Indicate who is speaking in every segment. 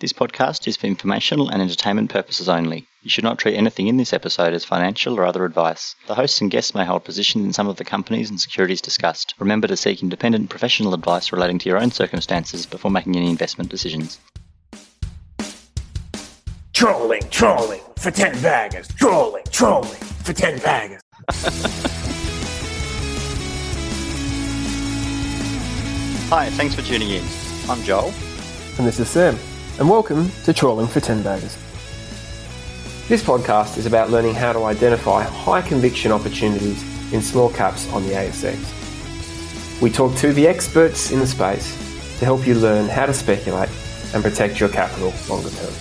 Speaker 1: This podcast is for informational and entertainment purposes only. You should not treat anything in this episode as financial or other advice. The hosts and guests may hold positions in some of the companies and securities discussed. Remember to seek independent professional advice relating to your own circumstances before making any investment decisions.
Speaker 2: Trawling, trawling for 10 baggers. Trawling, trawling for 10 baggers.
Speaker 1: Hi, thanks for tuning in. I'm Joel.
Speaker 3: And this is Sam. And welcome to Trawling for 10 Baggers. This podcast is about learning how to identify high conviction opportunities in small caps on the ASX. We talk to the experts in the space to help you learn how to speculate and protect your capital longer term.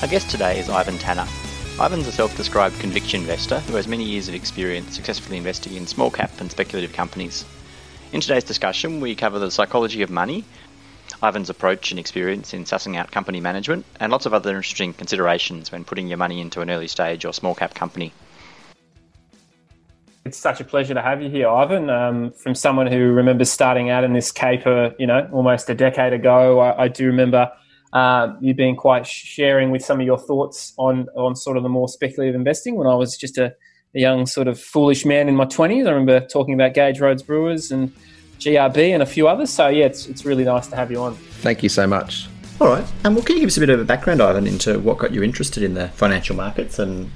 Speaker 1: Our guest today is Ivan Tanner. Ivan's a self described conviction investor who has many years of experience successfully investing in small cap and speculative companies. In today's discussion, we cover the psychology of money, Ivan's approach and experience in sussing out company management, and lots of other interesting considerations when putting your money into an early stage or small cap company.
Speaker 3: It's such a pleasure to have you here, Ivan. Um, from someone who remembers starting out in this caper, you know, almost a decade ago, I, I do remember uh, you being quite sharing with some of your thoughts on on sort of the more speculative investing when I was just a, a young sort of foolish man in my twenties. I remember talking about Gage Roads Brewers and GRB and a few others. So yeah, it's it's really nice to have you on.
Speaker 4: Thank you so much.
Speaker 1: All right. And well, can you give us a bit of a background, Ivan, into what got you interested in the financial markets and,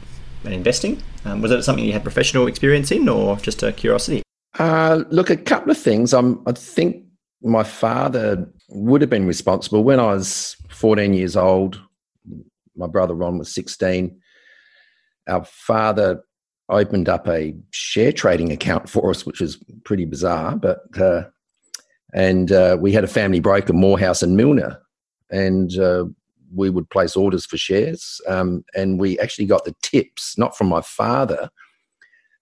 Speaker 1: and investing? Um, was it something you had professional experience in, or just a curiosity?
Speaker 4: Uh, look, a couple of things. Um, I think my father would have been responsible when I was 14 years old. My brother Ron was 16. Our father opened up a share trading account for us, which is pretty bizarre. But uh, and uh, we had a family broker, Morehouse and Milner, and uh, we would place orders for shares. Um, and we actually got the tips not from my father,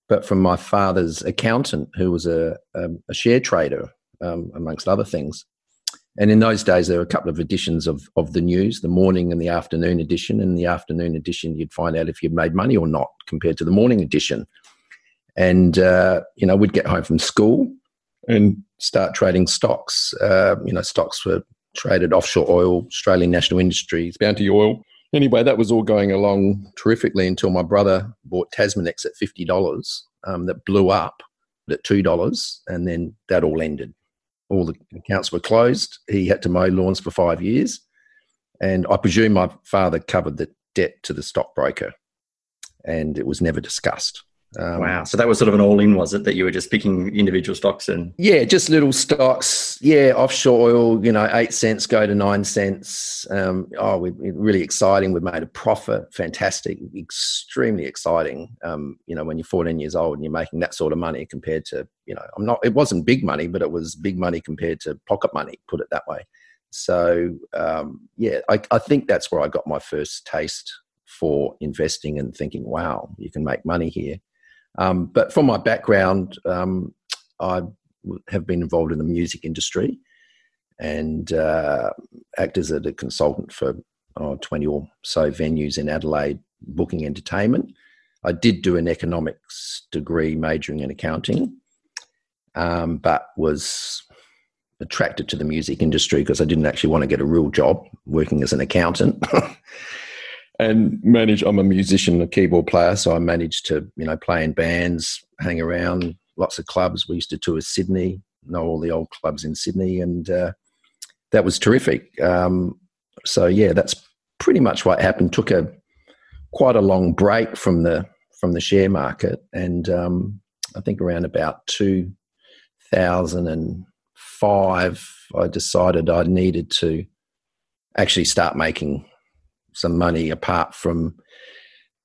Speaker 4: but from my father's accountant, who was a, a, a share trader, um, amongst other things. And in those days, there were a couple of editions of, of the news, the morning and the afternoon edition. And the afternoon edition, you'd find out if you'd made money or not compared to the morning edition. And, uh, you know, we'd get home from school and start trading stocks. Uh, you know, stocks were traded offshore oil, Australian National Industries, Bounty Oil. Anyway, that was all going along terrifically until my brother bought Tasminex at $50 um, that blew up at $2. And then that all ended all the accounts were closed. He had to mow lawns for five years. And I presume my father covered the debt to the stockbroker and it was never discussed.
Speaker 1: Um, wow. So that was sort of an all in, was it? That you were just picking individual stocks and.
Speaker 4: Yeah, just little stocks. Yeah, offshore oil, you know, eight cents go to nine cents. Um, oh, we, really exciting. We've made a profit. Fantastic. Extremely exciting. Um, you know, when you're 14 years old and you're making that sort of money compared to, you know, I'm not, it wasn't big money, but it was big money compared to pocket money, put it that way. So, um, yeah, I, I think that's where I got my first taste for investing and thinking, wow, you can make money here. Um, but from my background, um, I have been involved in the music industry and uh, act as a, consultant for oh, 20 or so venues in Adelaide, booking entertainment. I did do an economics degree majoring in accounting, um, but was attracted to the music industry because I didn't actually want to get a real job working as an accountant. and manage. I'm a musician, a keyboard player, so I managed to you know play in bands, hang around lots of clubs. We used to tour Sydney, know all the old clubs in Sydney, and uh, that was terrific. Um, so yeah, that's pretty much what happened. Took a quite a long break from the from the share market, and um, I think around about 2005, I decided I needed to actually start making some money apart from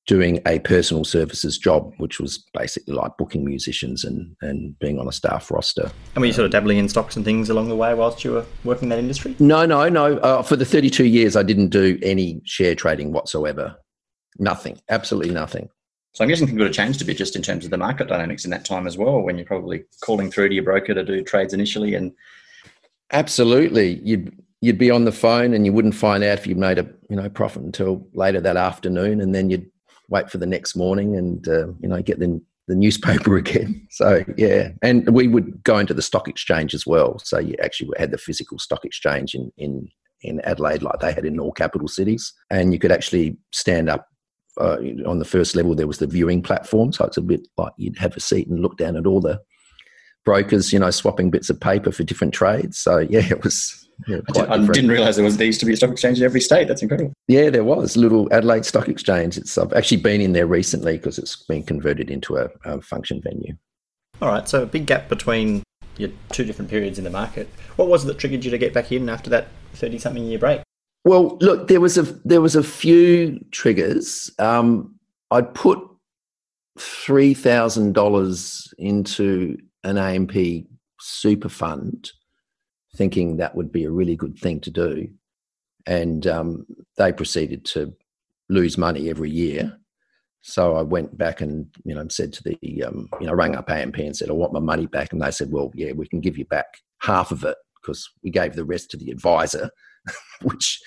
Speaker 4: doing a personal services job, which was basically like booking musicians and, and being on a staff roster.
Speaker 1: And were you sort of dabbling in stocks and things along the way whilst you were working that industry?
Speaker 4: No, no, no. Uh, for the 32 years, I didn't do any share trading whatsoever. Nothing, absolutely nothing.
Speaker 1: So I'm guessing things would have changed a bit just in terms of the market dynamics in that time as well, when you're probably calling through to your broker to do trades initially and
Speaker 4: absolutely you'd you'd be on the phone and you wouldn't find out if you made a you know profit until later that afternoon, and then you'd wait for the next morning and uh, you know get the, the newspaper again. So yeah, and we would go into the stock exchange as well. So you actually had the physical stock exchange in in in Adelaide, like they had in all capital cities, and you could actually stand up. Uh, on the first level, there was the viewing platform, so it's a bit like you'd have a seat and look down at all the brokers, you know, swapping bits of paper for different trades. So yeah, it was. Yeah,
Speaker 1: I, did, not realise there was there used to be a stock exchange in every state. That's incredible.
Speaker 4: Yeah, there was little Adelaide Stock Exchange. It's I've actually been in there recently because it's been converted into a, a function venue.
Speaker 1: All right, so a big gap between your two different periods in the market. What was it that triggered you to get back in after that thirty-something year break?
Speaker 4: Well, look, there was a there was a few triggers. Um, I'd put three thousand dollars into an AMP super fund, thinking that would be a really good thing to do. And um, they proceeded to lose money every year. So I went back and you know said to the um, you know rang up AMP and said I want my money back, and they said, well, yeah, we can give you back half of it because we gave the rest to the advisor, which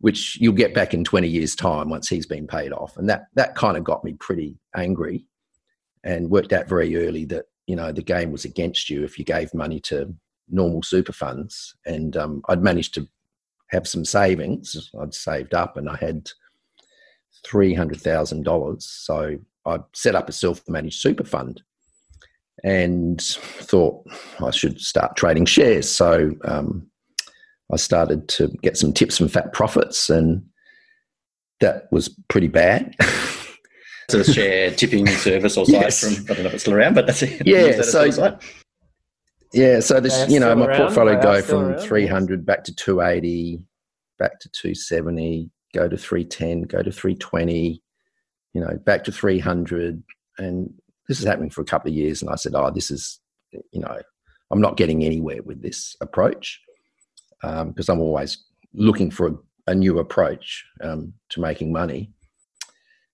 Speaker 4: which you'll get back in 20 years time once he's been paid off and that that kind of got me pretty angry and worked out very early that you know the game was against you if you gave money to normal super funds. And um, I'd managed to have some savings. I'd saved up, and I had three hundred thousand dollars. So I set up a self-managed super fund, and thought I should start trading shares. So um, I started to get some tips from Fat Prophets, and that was pretty bad.
Speaker 1: a share tipping service or site yes. from I don't know if it's still around, but that's it.
Speaker 4: Yeah, so yeah, so this you know my around, portfolio go from around. 300 back to 280, back to 270, go to 310, go to 320, you know, back to 300, and this is happening for a couple of years. And I said, oh, this is you know, I'm not getting anywhere with this approach because um, I'm always looking for a, a new approach um, to making money.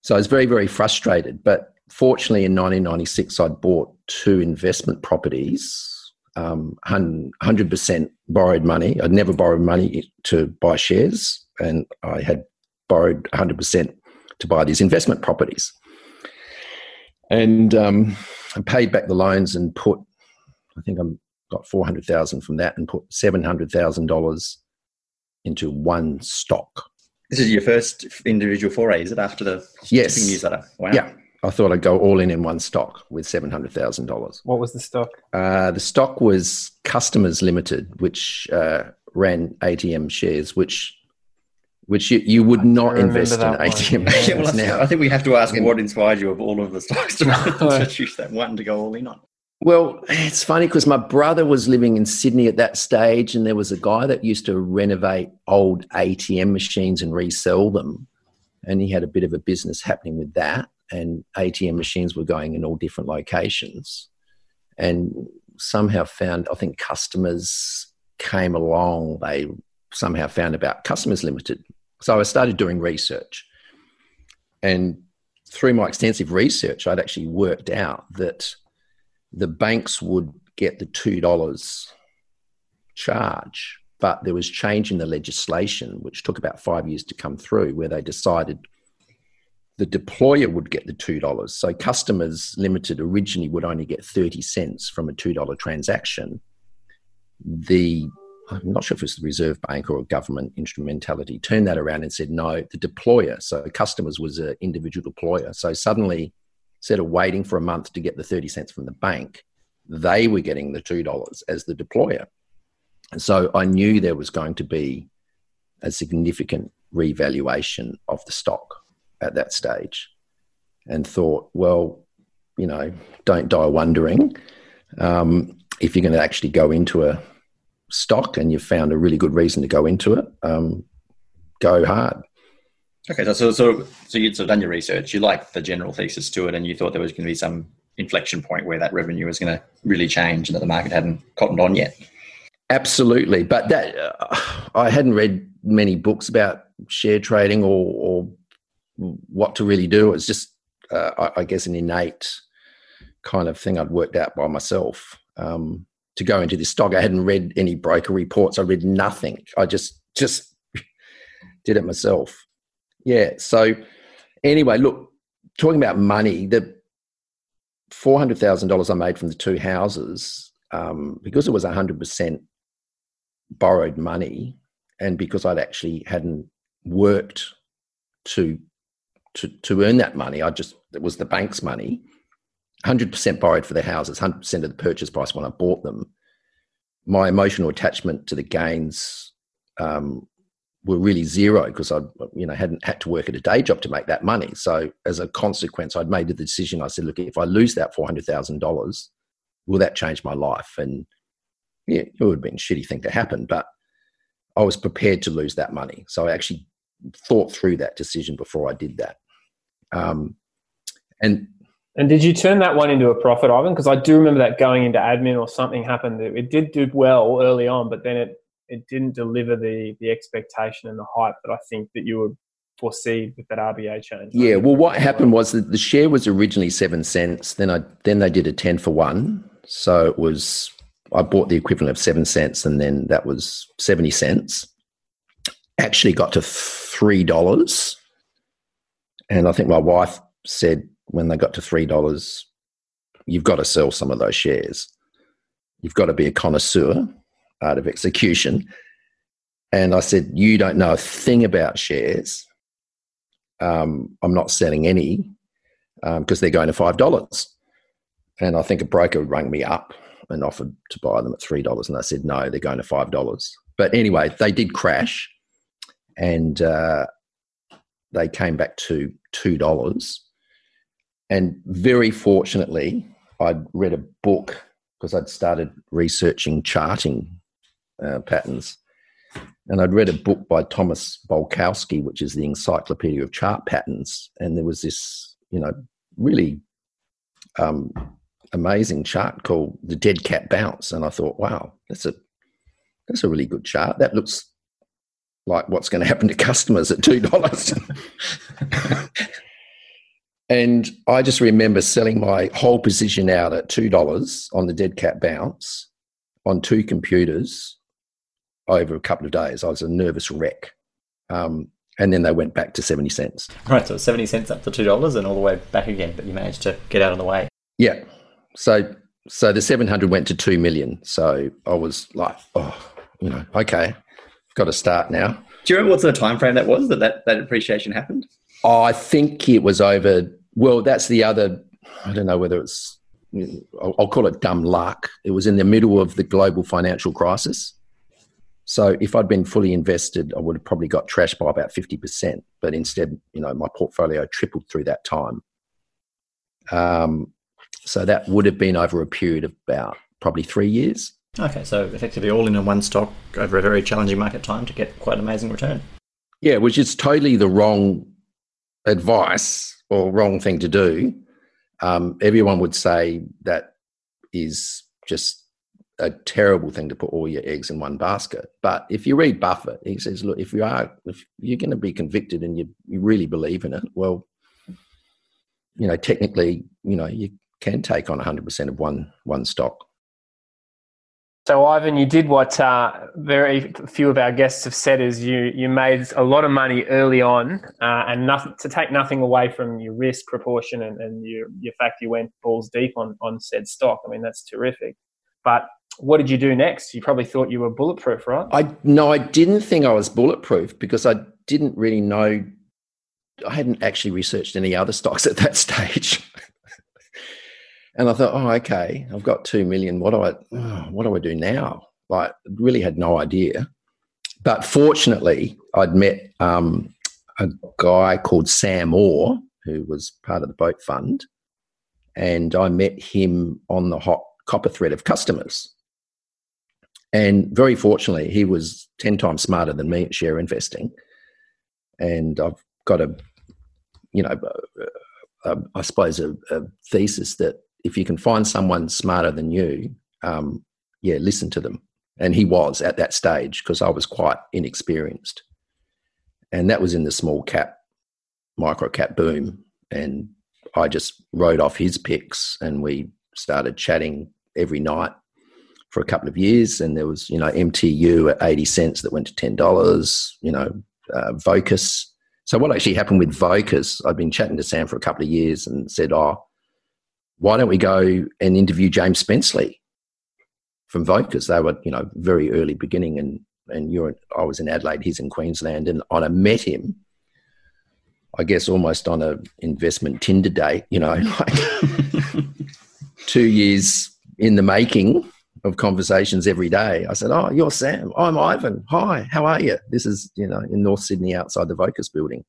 Speaker 4: So I was very, very frustrated. But fortunately, in 1996, I'd bought two investment properties, um, 100% borrowed money. I'd never borrowed money to buy shares, and I had borrowed 100% to buy these investment properties. And um, I paid back the loans and put, I think I got 400,000 from that and put $700,000 into one stock
Speaker 1: this is your first individual foray, is it? After the
Speaker 4: yes.
Speaker 1: newsletter?
Speaker 4: Wow. Yeah. I thought I'd go all in in one stock with seven hundred thousand dollars.
Speaker 3: What was the stock?
Speaker 4: Uh, the stock was Customers Limited, which uh, ran ATM shares, which which you, you would I not invest in ATM shares yeah, well, now.
Speaker 1: I think we have to ask what inspired you of all of the stocks to, to choose that one to go all in on.
Speaker 4: Well, it's funny because my brother was living in Sydney at that stage, and there was a guy that used to renovate old ATM machines and resell them. And he had a bit of a business happening with that. And ATM machines were going in all different locations. And somehow found, I think customers came along, they somehow found about Customers Limited. So I started doing research. And through my extensive research, I'd actually worked out that the banks would get the $2 charge, but there was change in the legislation, which took about five years to come through, where they decided the deployer would get the $2. So customers limited originally would only get 30 cents from a $2 transaction. The I'm not sure if it's the Reserve Bank or a government instrumentality turned that around and said no, the deployer. So customers was an individual deployer. So suddenly instead of waiting for a month to get the 30 cents from the bank, they were getting the $2 as the deployer. And so I knew there was going to be a significant revaluation of the stock at that stage and thought, well, you know, don't die wondering. Um, if you're going to actually go into a stock and you've found a really good reason to go into it, um, go hard.
Speaker 1: Okay, so so so, so you'd sort of done your research. You liked the general thesis to it, and you thought there was going to be some inflection point where that revenue was going to really change, and that the market hadn't cottoned on yet.
Speaker 4: Absolutely, but that uh, I hadn't read many books about share trading or, or what to really do. It's just, uh, I, I, guess, an innate kind of thing I'd worked out by myself. Um, to go into this stock, I hadn't read any broker reports. I read nothing. I just just did it myself yeah. So anyway, look, talking about money, the four hundred thousand dollars I made from the two houses um, because it was hundred percent borrowed money, and because I'd actually hadn't worked to to to earn that money. I just it was the bank's money. 100% borrowed for the houses, 100% of the purchase price when I bought them. My emotional attachment to the gains um, were really zero because I, you know, hadn't had to work at a day job to make that money. So as a consequence, I'd made the decision. I said, look, if I lose that four hundred thousand dollars, will that change my life? And yeah, it would have been a shitty thing to happen, but I was prepared to lose that money. So I actually thought through that decision before I did that. Um, and
Speaker 3: and did you turn that one into a profit, Ivan? Because I do remember that going into admin or something happened. It did do well early on, but then it it didn't deliver the the expectation and the hype that I think that you would foresee with that RBA change.
Speaker 4: Yeah, well, what happened was that the share was originally seven cents. Then I then they did a ten for one, so it was I bought the equivalent of seven cents, and then that was seventy cents. Actually, got to three dollars, and I think my wife said when they got to three dollars, you've got to sell some of those shares. You've got to be a connoisseur art of execution. And I said, You don't know a thing about shares. Um, I'm not selling any because um, they're going to $5. And I think a broker rang me up and offered to buy them at $3. And I said, No, they're going to $5. But anyway, they did crash and uh, they came back to $2. And very fortunately, I'd read a book because I'd started researching charting uh, patterns. And I'd read a book by Thomas Bulkowski, which is the Encyclopedia of Chart Patterns. And there was this, you know, really um, amazing chart called the Dead Cat Bounce. And I thought, wow, that's a that's a really good chart. That looks like what's going to happen to customers at two dollars. and I just remember selling my whole position out at two dollars on the Dead Cat Bounce on two computers over a couple of days. I was a nervous wreck. Um, and then they went back to 70 cents.
Speaker 1: Right, so 70 cents up to $2 and all the way back again, but you managed to get out of the way.
Speaker 4: Yeah. So so the 700 went to 2 million. So I was like, oh, you know, okay, got to start now.
Speaker 1: Do you remember what sort of time frame that was that that, that appreciation happened?
Speaker 4: Oh, I think it was over, well, that's the other, I don't know whether it's, I'll, I'll call it dumb luck. It was in the middle of the global financial crisis. So if I'd been fully invested, I would have probably got trashed by about 50%. But instead, you know, my portfolio tripled through that time. Um, so that would have been over a period of about probably three years.
Speaker 1: Okay, so effectively all in on one stock over a very challenging market time to get quite an amazing return.
Speaker 4: Yeah, which is totally the wrong advice or wrong thing to do. Um, everyone would say that is just a terrible thing to put all your eggs in one basket. But if you read Buffett, he says, look, if you are, if you're going to be convicted and you, you really believe in it, well, you know, technically, you know, you can take on 100% of one one stock.
Speaker 3: So, Ivan, you did what uh, very few of our guests have said: is you you made a lot of money early on, uh, and nothing to take nothing away from your risk proportion and, and your your fact you went balls deep on on said stock. I mean, that's terrific. But what did you do next? You probably thought you were bulletproof, right?
Speaker 4: I no, I didn't think I was bulletproof because I didn't really know. I hadn't actually researched any other stocks at that stage, and I thought, oh, okay, I've got two million. What do I, oh, what do I do now? Like, really had no idea. But fortunately, I'd met um, a guy called Sam Orr, who was part of the boat fund, and I met him on the hot copper thread of customers and very fortunately, he was 10 times smarter than me at share investing. And I've got a, you know, a, a, I suppose a, a, thesis that if you can find someone smarter than you, um, yeah, listen to them. And he was at that stage because I was quite inexperienced. And that was in the small cap, micro cap boom. And I just wrote off his picks and we started chatting every night for a couple of years, and there was you know MTU at eighty cents that went to ten dollars. You know, uh, Vocus. So what actually happened with Vocus? I've been chatting to Sam for a couple of years and said, "Oh, why don't we go and interview James Spenceley from Vocus? They were, you know, very early beginning, and and you're, I was in Adelaide, he's in Queensland, and I met him. I guess almost on a investment Tinder date, you know, like two years in the making of conversations every day. I said, "Oh, you're Sam. I'm Ivan. Hi, how are you?" This is you know in North Sydney outside the Vocus building.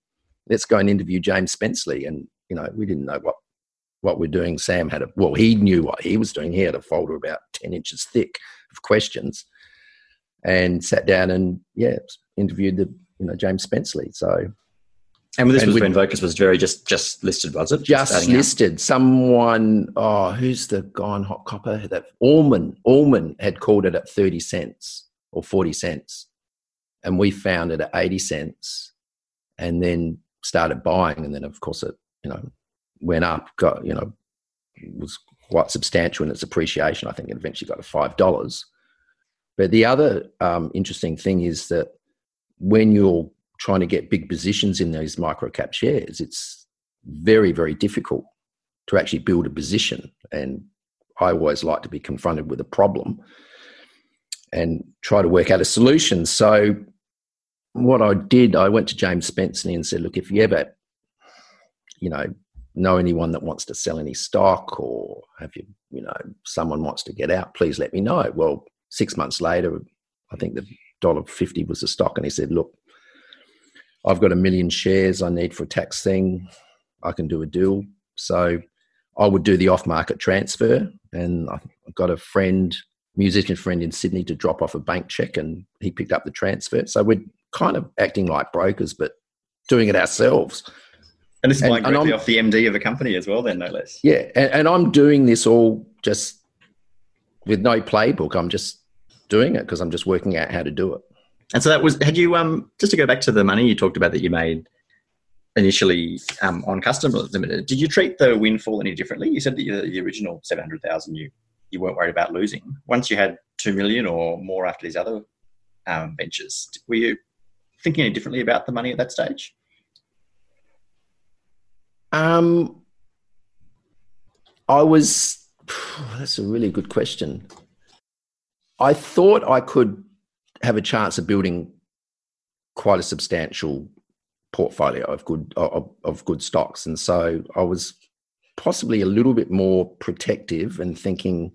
Speaker 4: Let's go and interview James Spenceley. And you know we didn't know what what we're doing. Sam had a well, he knew what he was doing. He had a folder about ten inches thick of questions, and sat down and yeah interviewed the you know James Spenceley. So
Speaker 1: and this and was when Vocus was very just just listed, was it?
Speaker 4: Just, just listed. Out? Someone, oh, who's the guy on Hot Copper? That Allman, Allman had called it at thirty cents or forty cents, and we found it at eighty cents, and then started buying, and then of course it, you know, went up. Got you know, was quite substantial in its appreciation. I think it eventually got to five dollars. But the other um, interesting thing is that when you're trying to get big positions in these micro cap shares, it's very, very difficult to actually build a position. And I always like to be confronted with a problem and try to work out a solution. So, what I did, I went to James Spenceley and said, Look, if you ever, you know, know anyone that wants to sell any stock or have you, you know, someone wants to get out, please let me know. Well, six months later, I think the dollar fifty was the stock, and he said, Look, I've got a million shares I need for a tax thing. I can do a deal. So I would do the off market transfer. And I've got a friend, musician friend in Sydney to drop off a bank check and he picked up the transfer. So we're kind of acting like brokers, but doing it ourselves.
Speaker 1: And this is like directly off the MD of a company as well, then, no less.
Speaker 4: Yeah. And, and I'm doing this all just with no playbook. I'm just doing it because I'm just working out how to do it.
Speaker 1: And so that was, had you, um, just to go back to the money you talked about that you made initially um, on Customer Limited, did you treat the windfall any differently? You said that the original 700,000 you, you weren't worried about losing. Once you had 2 million or more after these other um, ventures, were you thinking any differently about the money at that stage?
Speaker 4: Um, I was, that's a really good question. I thought I could have a chance of building quite a substantial portfolio of good of, of good stocks. And so i was possibly a little bit more protective and thinking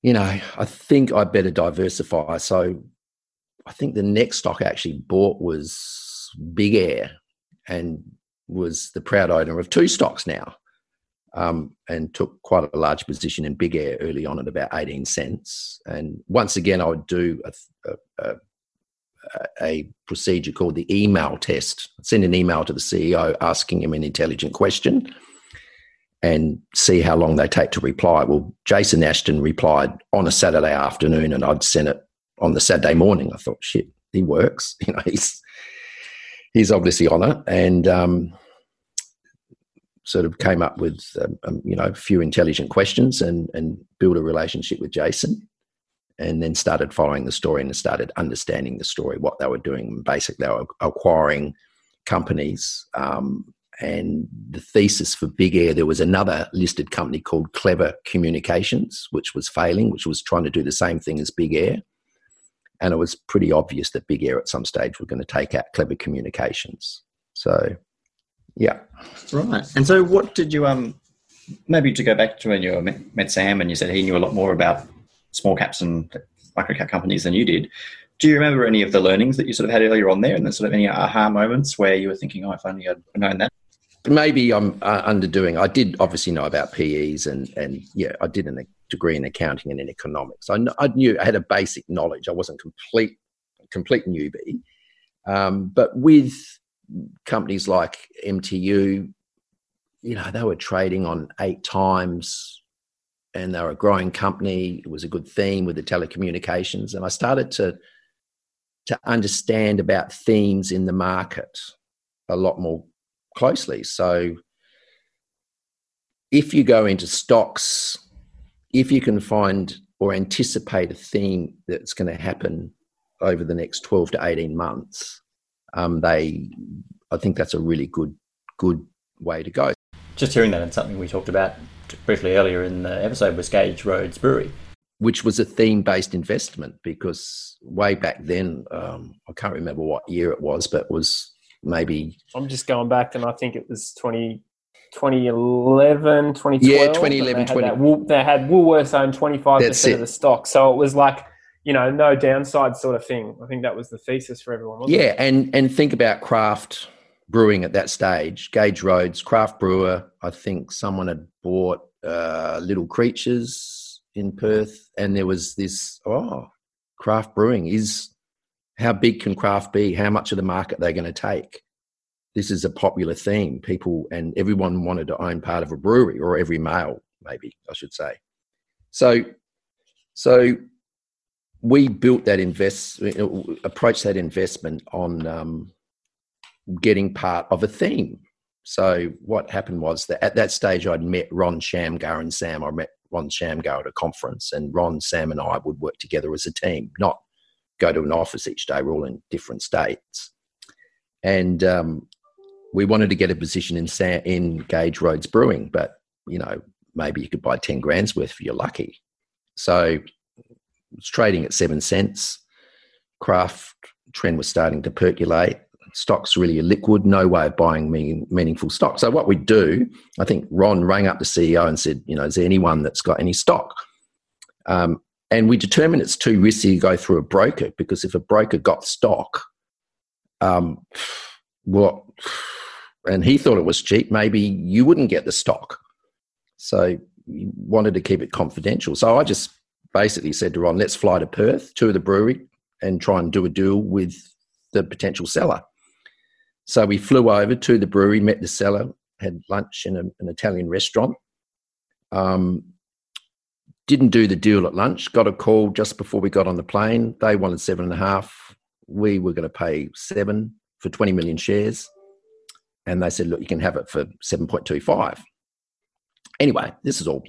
Speaker 4: you know i think i better diversify. So i think the next stock i actually bought was big air. And was the proud owner of two stocks now um, and took quite a large position in Big Air early on at about 18 cents. And once again, I would do a, a, a procedure called the email test. I'd send an email to the CEO asking him an intelligent question and see how long they take to reply. Well, Jason Ashton replied on a Saturday afternoon, and I'd sent it on the Saturday morning. I thought, shit, he works. You know, he's he's obviously on it, and um, sort of came up with um, um, you know a few intelligent questions and and built a relationship with Jason, and then started following the story and started understanding the story, what they were doing. Basically, they were acquiring companies. Um, and the thesis for Big Air, there was another listed company called Clever Communications, which was failing, which was trying to do the same thing as Big Air. And it was pretty obvious that Big Air at some stage were going to take out Clever Communications. So yeah.
Speaker 1: Right. And so, what did you um maybe to go back to when you met Sam and you said he knew a lot more about small caps and micro cap companies than you did. Do you remember any of the learnings that you sort of had earlier on there, and then sort of any aha moments where you were thinking, "Oh, if only I'd known that."
Speaker 4: Maybe I'm uh, underdoing. I did obviously know about PEs, and and yeah, I did a degree in accounting and in economics. I, I knew I had a basic knowledge. I wasn't complete complete newbie, um, but with companies like MTU, you know, they were trading on eight times and they were a growing company. It was a good theme with the telecommunications. And I started to to understand about themes in the market a lot more closely. So if you go into stocks, if you can find or anticipate a theme that's going to happen over the next 12 to 18 months, um, they, I think that's a really good, good way to go.
Speaker 1: just hearing that and something we talked about briefly earlier in the episode was Gage Roads Brewery.
Speaker 4: Which was a theme based investment because way back then, um, I can't remember what year it was, but it was maybe.
Speaker 3: I'm just going back and I think it was 20, 2011, 2012.
Speaker 4: Yeah, 2011,
Speaker 3: they had, 20... they had Woolworths own 25% of the stock. So it was like, you know, no downside sort of thing. I think that was the thesis for everyone.
Speaker 4: yeah,
Speaker 3: it?
Speaker 4: and and think about craft brewing at that stage. Gage Roads, craft brewer. I think someone had bought uh, Little Creatures in Perth, and there was this oh, craft brewing is how big can craft be? How much of the market they're going to take? This is a popular theme. People and everyone wanted to own part of a brewery, or every male, maybe I should say. So, so we built that invest, approach that investment on um, getting part of a theme. So what happened was that at that stage, I'd met Ron Shamgar and Sam. I met Ron Shamgar at a conference, and Ron, Sam, and I would work together as a team, not go to an office each day. We're all in different states, and um, we wanted to get a position in Sam, in Gage Roads Brewing, but you know maybe you could buy ten grand's worth if you're lucky. So was trading at seven cents. Craft trend was starting to percolate. Stocks really a liquid, no way of buying meaning, meaningful stock. So what we do, I think Ron rang up the CEO and said, you know, is there anyone that's got any stock? Um, and we determined it's too risky to go through a broker because if a broker got stock, um, well, and he thought it was cheap, maybe you wouldn't get the stock. So wanted to keep it confidential. So I just basically said to Ron, let's fly to Perth, to the brewery, and try and do a deal with the potential seller. So we flew over to the brewery, met the seller, had lunch in a, an Italian restaurant. Um, didn't do the deal at lunch. Got a call just before we got on the plane. They wanted seven and a half. We were going to pay seven for 20 million shares. And they said, look, you can have it for 7.25. Anyway, this is all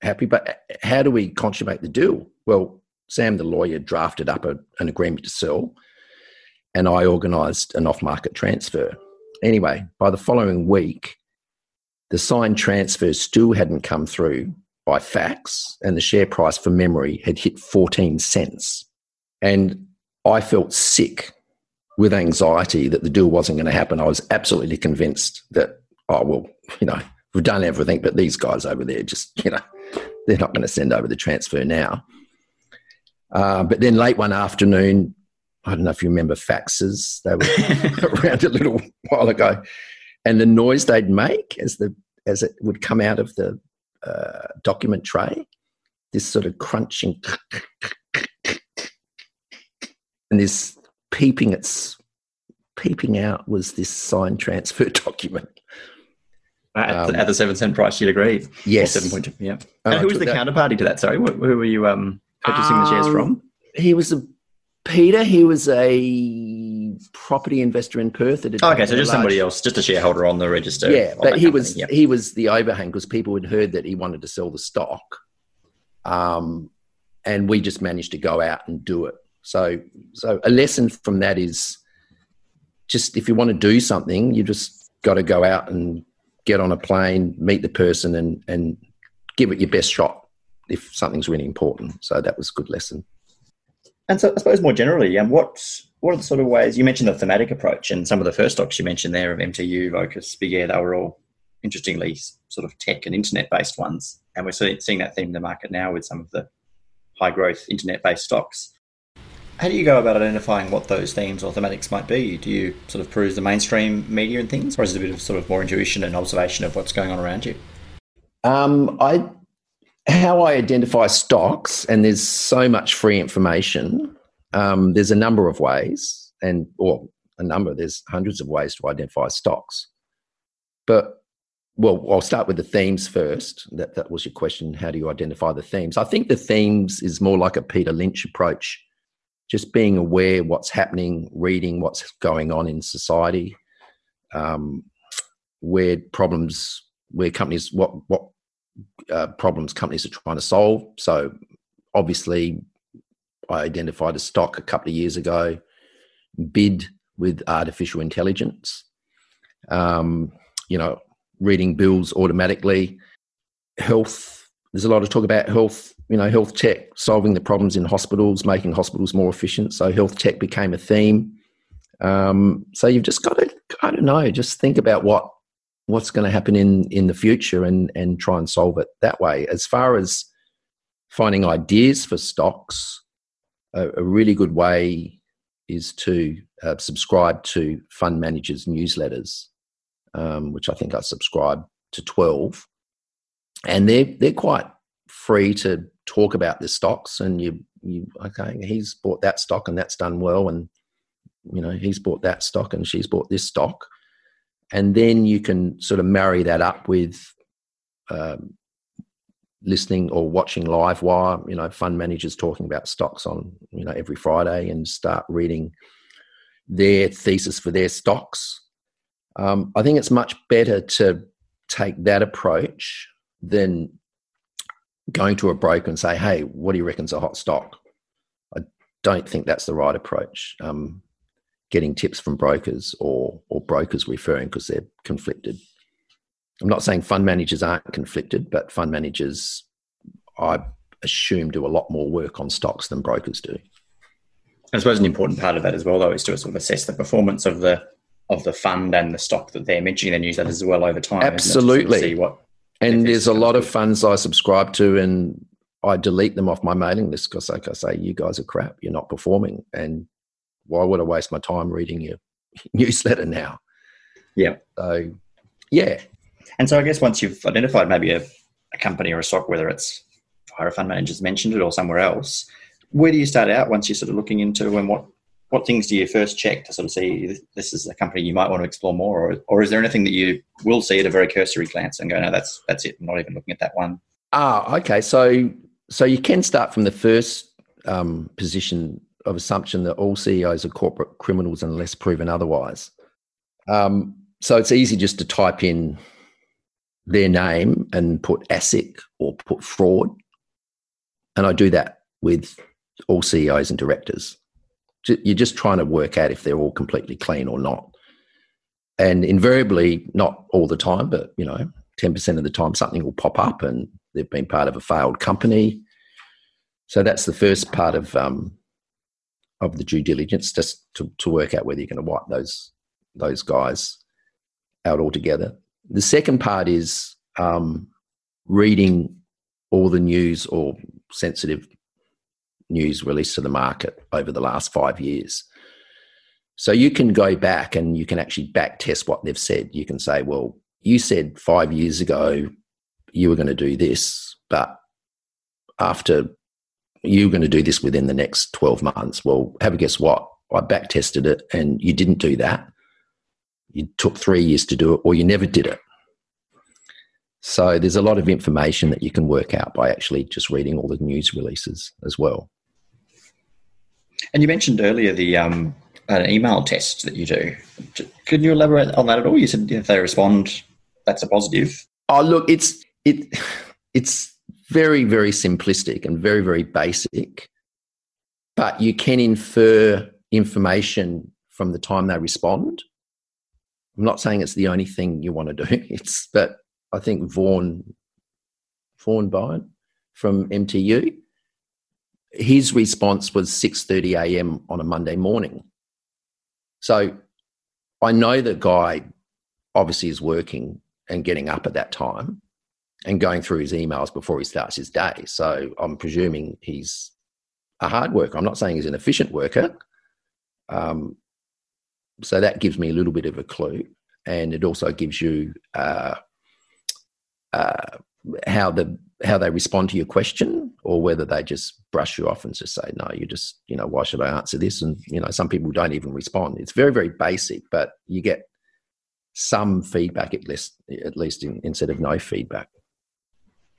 Speaker 4: happy. But how do we consummate the deal? Well, Sam, the lawyer, drafted up a, an agreement to sell, and I organised an off market transfer. Anyway, by the following week, the signed transfer still hadn't come through by fax, and the share price for memory had hit 14 cents. And I felt sick with anxiety that the deal wasn't going to happen. I was absolutely convinced that, oh, well, you know, we've done everything, but these guys over there just, you know, they're not going to send over the transfer now. Uh, but then late one afternoon, I don't know if you remember faxes. They were around a little while ago, and the noise they'd make as the as it would come out of the uh, document tray, this sort of crunching, and this peeping. It's peeping out was this signed transfer document.
Speaker 1: At, um, at, the seven cent price, you'd agree.
Speaker 4: Yes,
Speaker 1: seven point two. Yeah. And uh, who was the that, counterparty to that? Sorry, who, who were you um, purchasing um, the shares from? Um,
Speaker 4: he was a Peter. He was a property investor in Perth. At
Speaker 1: oh, okay, so just large, somebody else, just a shareholder on the register.
Speaker 4: Yeah, but he company. was yep. he was the overhang because people had heard that he wanted to sell the stock, um, and we just managed to go out and do it. So, so a lesson from that is just if you want to do something, you just got to go out and get on a plane, meet the person, and and give it your best shot if something's really important. So that was a good lesson.
Speaker 1: And so I suppose more generally, um, what what are the sort of ways you mentioned the thematic approach and some of the first stocks you mentioned there of MTU, Vocus, Big Air, they were all interestingly sort of tech and internet based ones. And we're seeing that theme in the market now with some of the high growth internet based stocks. How do you go about identifying what those themes or thematics might be? Do you sort of peruse the mainstream media and things, or is it a bit of sort of more intuition and observation of what's going on around you?
Speaker 4: Um, I how I identify stocks, and there's so much free information. Um, there's a number of ways, and or a number. There's hundreds of ways to identify stocks, but well, I'll start with the themes first. That that was your question. How do you identify the themes? I think the themes is more like a Peter Lynch approach just being aware what's happening, reading what's going on in society, um, where problems, where companies, what what uh, problems companies are trying to solve. So, obviously, I identified a stock a couple of years ago, bid with artificial intelligence. Um, you know, reading bills automatically. Health, there's a lot of talk about health, you know, health tech solving the problems in hospitals, making hospitals more efficient. So health tech became a theme. Um, so you've just got to, I don't know, just think about what what's going to happen in in the future and and try and solve it that way. As far as finding ideas for stocks, a, a really good way is to uh, subscribe to fund managers newsletters, um, which I think I subscribe to twelve, and they're they're quite free to talk about the stocks and you you okay he's bought that stock and that's done well and you know he's bought that stock and she's bought this stock. And then you can sort of marry that up with um, listening or watching live wire you know fund managers talking about stocks on you know every friday and start reading their thesis for their stocks. Um, i think it's much better to take that approach than going to a broker and say hey what do you reckon's a hot stock i don't think that's the right approach um, getting tips from brokers or or brokers referring because they're conflicted. I'm not saying fund managers aren't conflicted, but fund managers, I assume, do a lot more work on stocks than brokers do.
Speaker 1: I suppose an important part of that as well, though, is to sort of assess the performance of the of the fund and the stock that they're mentioning in their newsletters as well over time.
Speaker 4: Absolutely. see what and there's a lot of funds I subscribe to, and I delete them off my mailing list because, like I say, you guys are crap. You're not performing, and why would I waste my time reading your newsletter now?
Speaker 1: Yeah.
Speaker 4: So, yeah.
Speaker 1: And so I guess once you've identified maybe a, a company or a stock, whether it's fire fund managers mentioned it or somewhere else, where do you start out once you're sort of looking into and what what things do you first check to sort of see this is a company you might want to explore more, or, or is there anything that you will see at a very cursory glance and go, no, that's that's it, I'm not even looking at that one.
Speaker 4: Ah, okay. So so you can start from the first um, position of assumption that all CEOs are corporate criminals unless proven otherwise. Um, so it's easy just to type in their name and put ASIC or put fraud. And I do that with all CEOs and directors. You're just trying to work out if they're all completely clean or not. And invariably, not all the time, but you know, 10% of the time, something will pop up and they've been part of a failed company. So that's the first part of um, of the due diligence just to, to work out whether you're going to wipe those those guys out altogether. The second part is um, reading all the news or sensitive news released to the market over the last five years. So you can go back and you can actually back test what they've said. You can say, well, you said five years ago you were going to do this, but after you're going to do this within the next 12 months. Well, have a guess what? I back tested it and you didn't do that. You took three years to do it or you never did it. So there's a lot of information that you can work out by actually just reading all the news releases as well.
Speaker 1: And you mentioned earlier the um, an email test that you do. Could you elaborate on that at all? You said if they respond, that's a positive.
Speaker 4: Oh, look, it's it it's very, very simplistic and very, very basic. But you can infer information from the time they respond. I'm not saying it's the only thing you want to do. It's, but I think Vaughan, Vaughan Bowen from MTU, his response was 6:30 a.m. on a Monday morning. So I know the guy obviously is working and getting up at that time and going through his emails before he starts his day. So I'm presuming he's a hard worker. I'm not saying he's an efficient worker. Um, so that gives me a little bit of a clue, and it also gives you uh, uh, how the how they respond to your question, or whether they just brush you off and just say, "No, you just you know why should I answer this?" And you know some people don't even respond. It's very very basic, but you get some feedback at least at least in, instead of no feedback.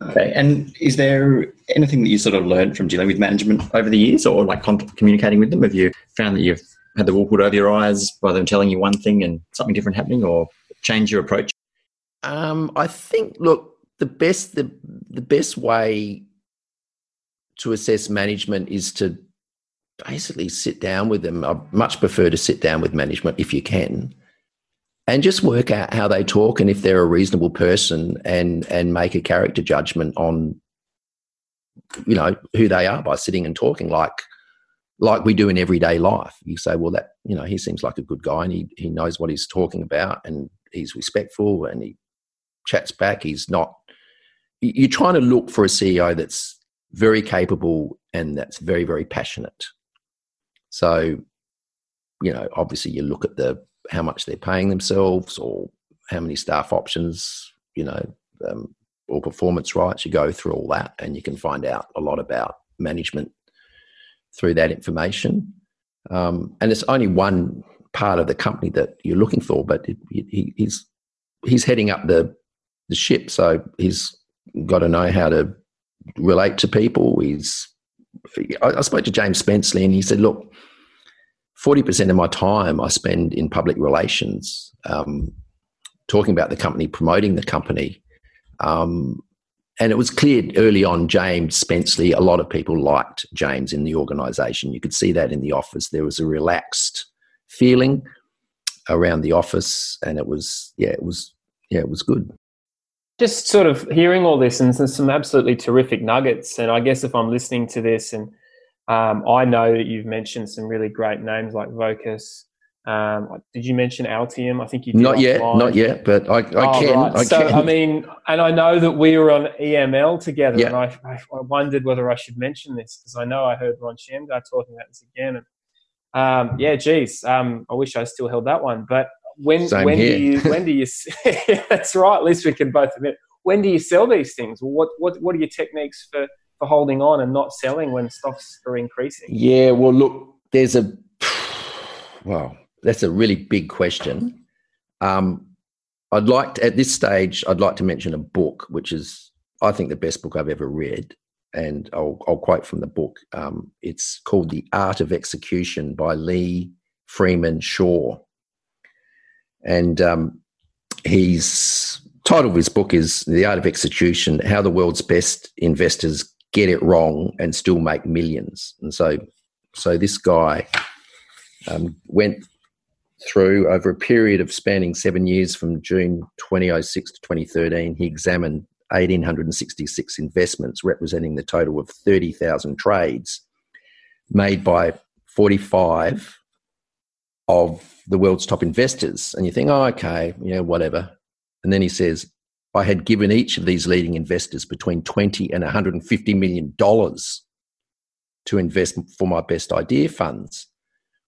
Speaker 1: Okay. And is there anything that you sort of learned from dealing with management over the years or like communicating with them? Have you found that you've had the wool pulled over your eyes by them telling you one thing and something different happening or change your approach?
Speaker 4: Um, I think, look, the best, the, the best way to assess management is to basically sit down with them. I much prefer to sit down with management if you can and just work out how they talk and if they're a reasonable person and and make a character judgment on you know who they are by sitting and talking like like we do in everyday life you say well that you know he seems like a good guy and he, he knows what he's talking about and he's respectful and he chats back he's not you're trying to look for a ceo that's very capable and that's very very passionate. So you know obviously you look at the how much they're paying themselves or how many staff options you know um, or performance rights you go through all that and you can find out a lot about management through that information. Um, and it's only one part of the company that you're looking for but it, he, he's he's heading up the the ship. So he's got to know how to relate to people he's I, I spoke to james spenceley and he said look 40% of my time I spend in public relations, um, talking about the company, promoting the company. Um, and it was clear early on, James Spenceley, a lot of people liked James in the organization. You could see that in the office. There was a relaxed feeling around the office, and it was, yeah, it was, yeah, it was good.
Speaker 3: Just sort of hearing all this and some absolutely terrific nuggets. And I guess if I'm listening to this and um, I know that you've mentioned some really great names like Vocus. Um, did you mention Altium? I think you did.
Speaker 4: Not yet, not yet, but I, I oh, can. Right. I
Speaker 3: so,
Speaker 4: can.
Speaker 3: I mean, and I know that we were on EML together, yeah. and I, I, wondered whether I should mention this because I know I heard Ron Shamgar talking about this again. And um, yeah, geez, um, I wish I still held that one. But when
Speaker 4: Same
Speaker 3: when
Speaker 4: here.
Speaker 3: do you when do you? that's right. At least we can both admit. When do you sell these things? What what what are your techniques for for holding on and not selling when stocks are increasing?
Speaker 4: Yeah, well, look, there's a well, that's a really big question. Um, I'd like to, at this stage, I'd like to mention a book, which is I think the best book I've ever read, and I'll, I'll quote from the book. Um, it's called The Art of Execution by Lee Freeman Shor, and um, he's title of his book is The Art of Execution: How the World's Best Investors get it wrong and still make millions. And so, so this guy um, went through over a period of spanning seven years from June 2006 to 2013. He examined 1,866 investments, representing the total of 30,000 trades made by 45 of the world's top investors. And you think, oh, okay, yeah, whatever. And then he says, I had given each of these leading investors between 20 and 150 million dollars to invest for my best idea funds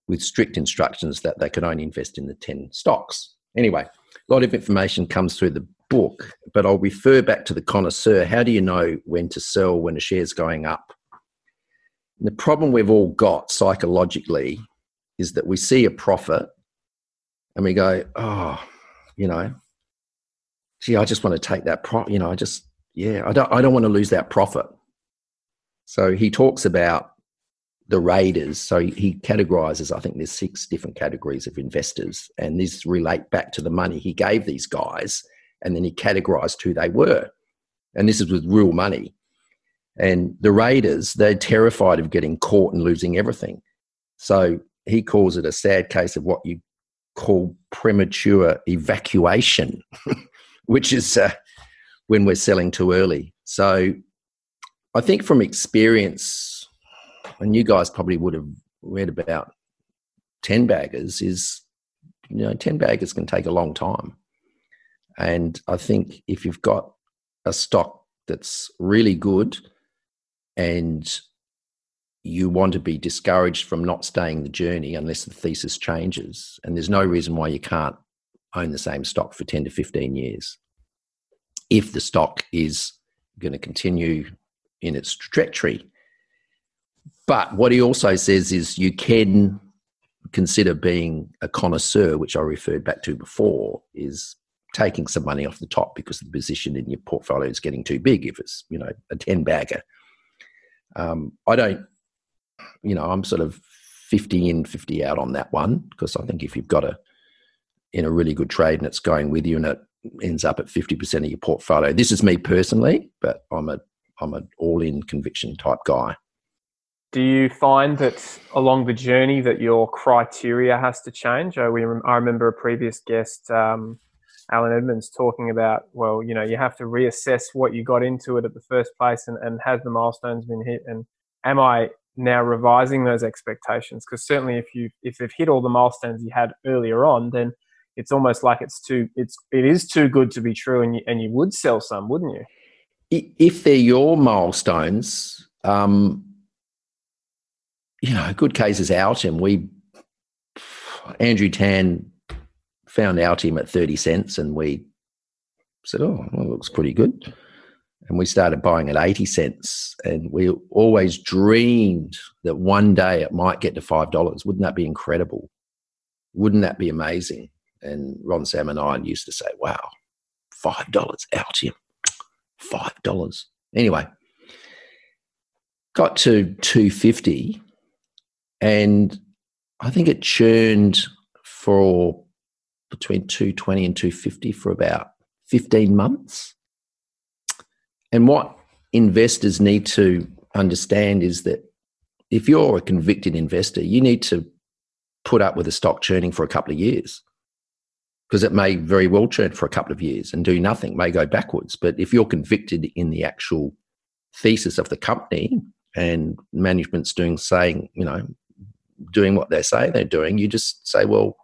Speaker 4: with strict instructions that they could only invest in the 10 stocks. Anyway, a lot of information comes through the book, but I'll refer back to the connoisseur. How do you know when to sell when a share's going up? And the problem we've all got psychologically is that we see a profit and we go, oh, you know, gee, I just want to take that pro, you know, I just, yeah, I don't, I don't want to lose that profit. So he talks about the raiders. So he categorizes, I think there's six different categories of investors, and these relate back to the money he gave these guys, and then he categorized who they were. And this is with real money. And the raiders, they're terrified of getting caught and losing everything. So he calls it a sad case of what you call premature evacuation. which is uh, when we're selling too early. So I think from experience, and you guys probably would have read about 10 baggers, is, you know, 10 baggers can take a long time. And I think if you've got a stock that's really good and you want to be discouraged from not staying the journey unless the thesis changes, and there's no reason why you can't own the same stock for 10 to 15 years if the stock is going to continue in its trajectory. But what he also says is you can consider being a connoisseur, which I referred back to before, is taking some money off the top because the position in your portfolio is getting too big if it's, you know, a 10 bagger. Um, I don't, you know, I'm sort of 50 in, 50 out on that one because I think if you've got a, in a really good trade and it's going with you and it ends up at 50% of your portfolio. This is me personally, but I'm a I'm an all-in conviction type guy.
Speaker 3: do you find that along the journey that your criteria has to change? I, remember a previous guest, um, Alan Edmonds, talking about, well, you know, you have to reassess what you got into it at the first place and, and has the milestones been hit? And am I now revising those expectations? Because certainly if you if they've hit all the milestones you had earlier on, then it's almost like it's too it's it is too good to be true and you, and you would sell some, wouldn't you?
Speaker 4: If they're your milestones, um, you know, good case is and We Andrew Tan found out him at thirty cents, and we said, "Oh, well, looks pretty good." And we started buying at eighty cents, and we always dreamed that one day it might get to five dollars. Wouldn't that be incredible? Wouldn't that be amazing? And Ron Sam and I used to say, "Wow, five dollars out Altium, five dollars." Anyway, got to two fifty and I think it churned for between 220 and 250 for about 15 months. And what investors need to understand is that if you're a convicted investor, you need to put up with a stock churning for a couple of years because it may very well churn for a couple of years and do nothing, may go backwards. But if you're convicted in the actual thesis of the company and management's doing saying, you know, doing what they say they're doing. You just say, well,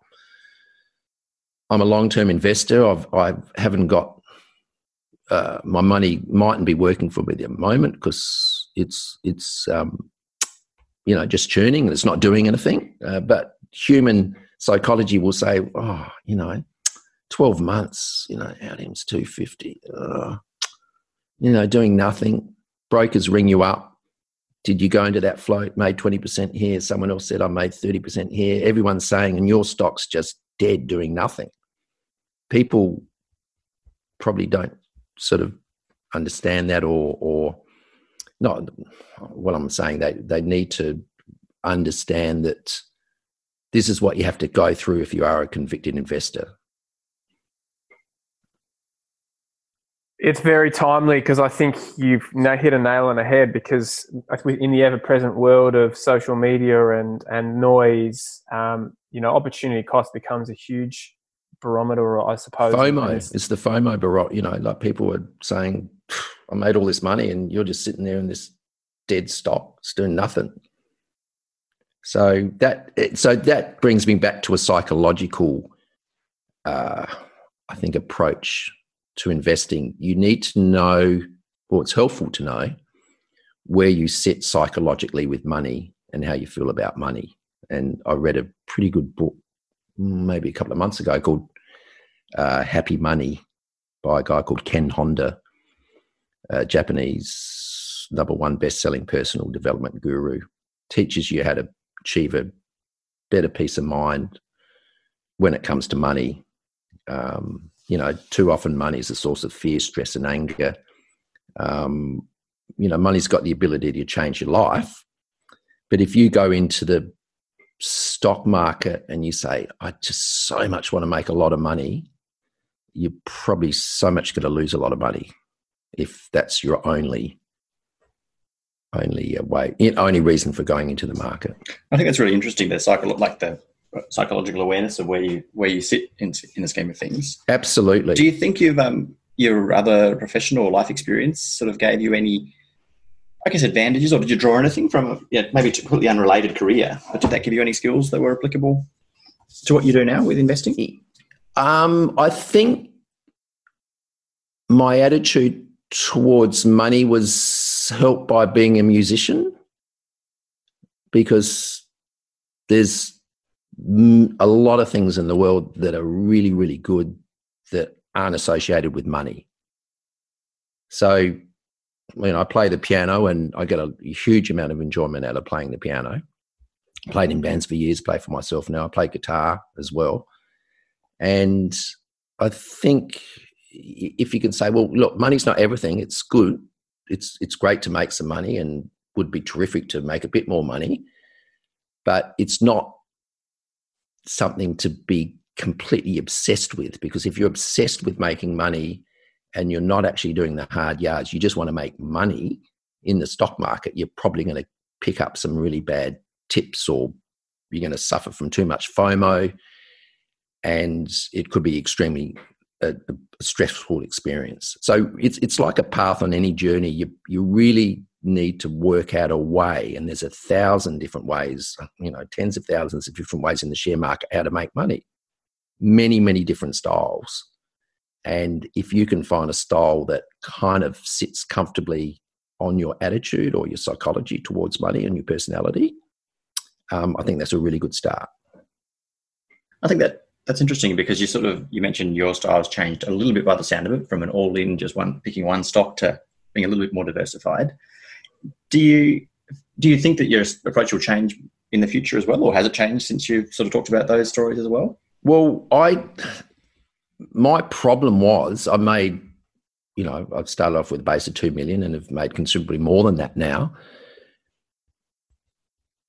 Speaker 4: I'm a long term investor. I've I haven't got uh, my money mightn't be working for me at the moment because it's it's um, you know just churning and it's not doing anything. Uh, but human psychology will say, oh, you know, twelve months, you know, Altium's two fifty, uh, you know, doing nothing. Brokers ring you up did you go into that float, made 20% here? Someone else said, I made 30% here. Everyone's saying, and your stock's just dead doing nothing. People probably don't sort of understand that or, or not what I'm saying, they, they need to understand that this is what you have to go through if you are a convicted investor.
Speaker 3: It's very timely because I think you've hit a nail on the head because in the ever-present world of social media and and noise, um, you know, opportunity cost becomes a huge barometer, I suppose.
Speaker 4: FOMO. It's the FOMO barometer. You know, like people were saying, "I made all this money," and you're just sitting there in this dead stock, it's doing nothing. So that so that brings me back to a psychological, uh, I think, approach to investing, you need to know, or it's helpful to know, where you sit psychologically with money and how you feel about money. And I read a pretty good book maybe a couple of months ago called uh, Happy Money by a guy called Ken Honda, Japanese number one best selling personal development guru. Teaches you how to achieve a better peace of mind when it comes to money. Um, you know, too often money is a source of fear, stress, and anger. Um, you know, money's got the ability to change your life. But if you go into the stock market and you say, I just so much want to make a lot of money, you're probably so much going to lose a lot of money if that's your only only way only reason for going into the market.
Speaker 1: I think that's really interesting. The cycle, like the psychological awareness of where you where you sit in, in the scheme of things.
Speaker 4: Absolutely.
Speaker 1: Do you think you've um, your other professional life experience sort of gave you any, I guess, advantages, or did you draw anything from a, yeah, maybe completely unrelated career? But did that give you any skills that were applicable to what you do now with investing?
Speaker 4: Um, I think my attitude towards money was helped by being a musician because there's a lot of things in the world that are really, really good that aren't associated with money. So, you know, I play the piano and I get a huge amount of enjoyment out of playing the piano. Played in mm-hmm. bands for years, play for myself now. I play guitar as well. And I think if you can say, well, look, money's not everything, it's good. It's it's great to make some money and would be terrific to make a bit more money, but it's not something to be completely obsessed with because if you're obsessed with making money and you're not actually doing the hard yards, you just want to make money in the stock market, you're probably going to pick up some really bad tips or you're going to suffer from too much FOMO and it could be extremely a, a, stressful experience. So it's it's like a path on any journey. You you really need to work out a way, and there's a thousand different ways, you know, tens of thousands of different ways in the share market how to make money. Many many different styles, and if you can find a style that kind of sits comfortably on your attitude or your psychology towards money and your personality, um, I think that's a really good start.
Speaker 1: I think that that's interesting because you sort of you mentioned your style's changed a little bit by the sound of it from an all-in just one picking one stock to being a little bit more diversified. Do you do you think that your approach will change in the future as well, or has it changed since you sort of talked about those stories as well?
Speaker 4: Well, I my problem was I made you know I've started off with a base of two million and have made considerably more than that now.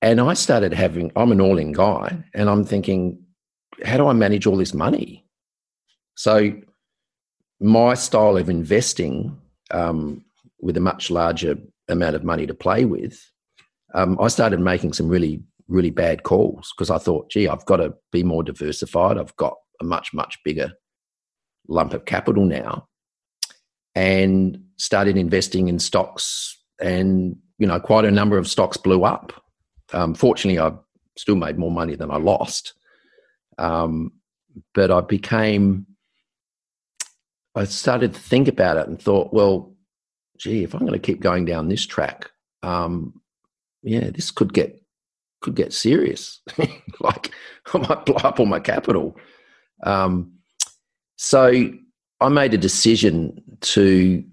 Speaker 4: And I started having I'm an all-in guy, and I'm thinking how do I manage all this money? So, my style of investing um, with a much larger amount of money to play with, um, I started making some really, really bad calls because I thought, gee, I've got to be more diversified. I've got a much, much bigger lump of capital now and started investing in stocks and you know quite a number of stocks blew up um, fortunately i still made more money than i lost um, but I became, I started to think about it and thought, well, gee, if I'm going to keep going down this track, um, yeah, this could get could get serious. like I might blow up all my capital. Um, so I made a decision to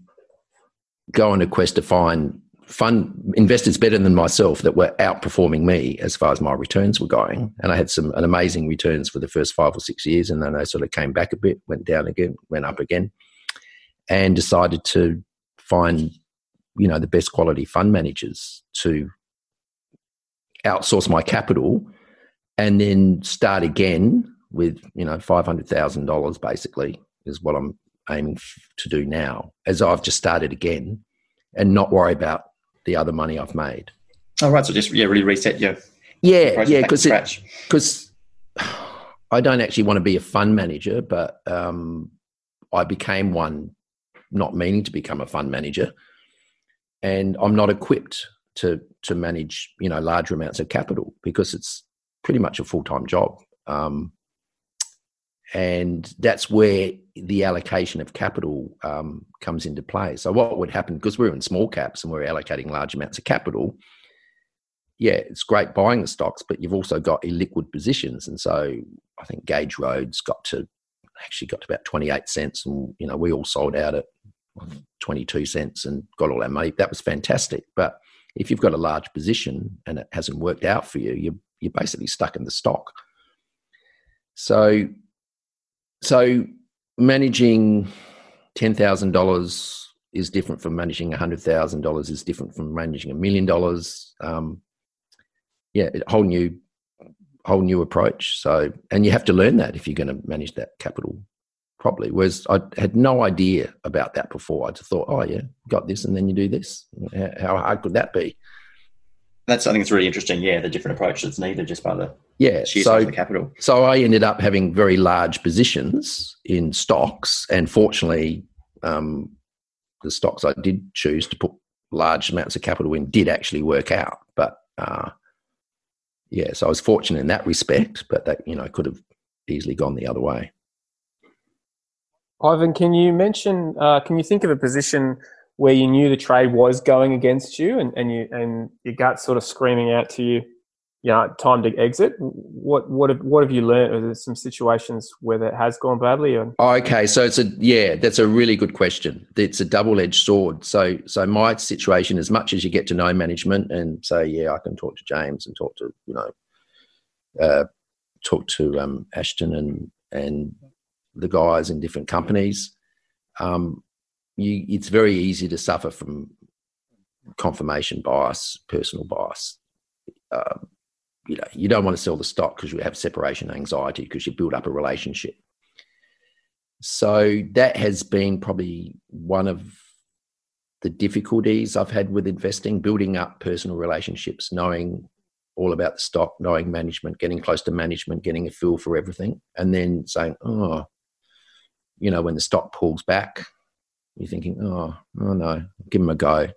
Speaker 4: go on a quest to find fund investors better than myself that were outperforming me as far as my returns were going. And I had some an amazing returns for the first five or six years, and then I sort of came back a bit, went down again, went up again, and decided to find you know the best quality fund managers to outsource my capital and then start again with you know five hundred thousand dollars basically is what I'm aiming to do now as I've just started again and not worry about the other money I've made.
Speaker 1: Oh, right. So just yeah, really reset your
Speaker 4: yeah, yeah, because because I don't actually want to be a fund manager, but um, I became one, not meaning to become a fund manager, and I'm not equipped to to manage you know larger amounts of capital because it's pretty much a full time job. Um, and that's where the allocation of capital um, comes into play. So what would happen because we're in small caps and we're allocating large amounts of capital? Yeah, it's great buying the stocks, but you've also got illiquid positions, and so I think Gage Roads got to actually got to about twenty eight cents, and you know we all sold out at twenty two cents and got all our money. That was fantastic, but if you've got a large position and it hasn't worked out for you, you're you're basically stuck in the stock. So so managing ten thousand dollars is different from managing hundred thousand dollars. Is different from managing a million dollars. Um, yeah, a whole new, whole new approach. So, and you have to learn that if you're going to manage that capital properly. Whereas I had no idea about that before. I just thought, oh yeah, got this, and then you do this. How hard could that be?
Speaker 1: That's something that's really interesting. Yeah, the different approach that's needed just by the
Speaker 4: yeah so the capital. So I ended up having very large positions in stocks, and fortunately, um, the stocks I did choose to put large amounts of capital in did actually work out. But uh, yeah, so I was fortunate in that respect, but that you know could have easily gone the other way.
Speaker 3: Ivan, can you mention? Uh, can you think of a position where you knew the trade was going against you and, and you and your gut sort of screaming out to you, you know, time to exit. What what have, what have you learned? Are there some situations where that has gone badly? Or?
Speaker 4: Okay, so it's a yeah, that's a really good question. It's a double edged sword. So so my situation, as much as you get to know management and say, yeah, I can talk to James and talk to you know, uh, talk to um, Ashton and and the guys in different companies. Um, you, it's very easy to suffer from confirmation bias, personal bias. Um, you know, you don't want to sell the stock because you have separation anxiety because you build up a relationship. So that has been probably one of the difficulties I've had with investing, building up personal relationships, knowing all about the stock, knowing management, getting close to management, getting a feel for everything, and then saying, oh, you know, when the stock pulls back, you're thinking, oh, oh no, give them a go.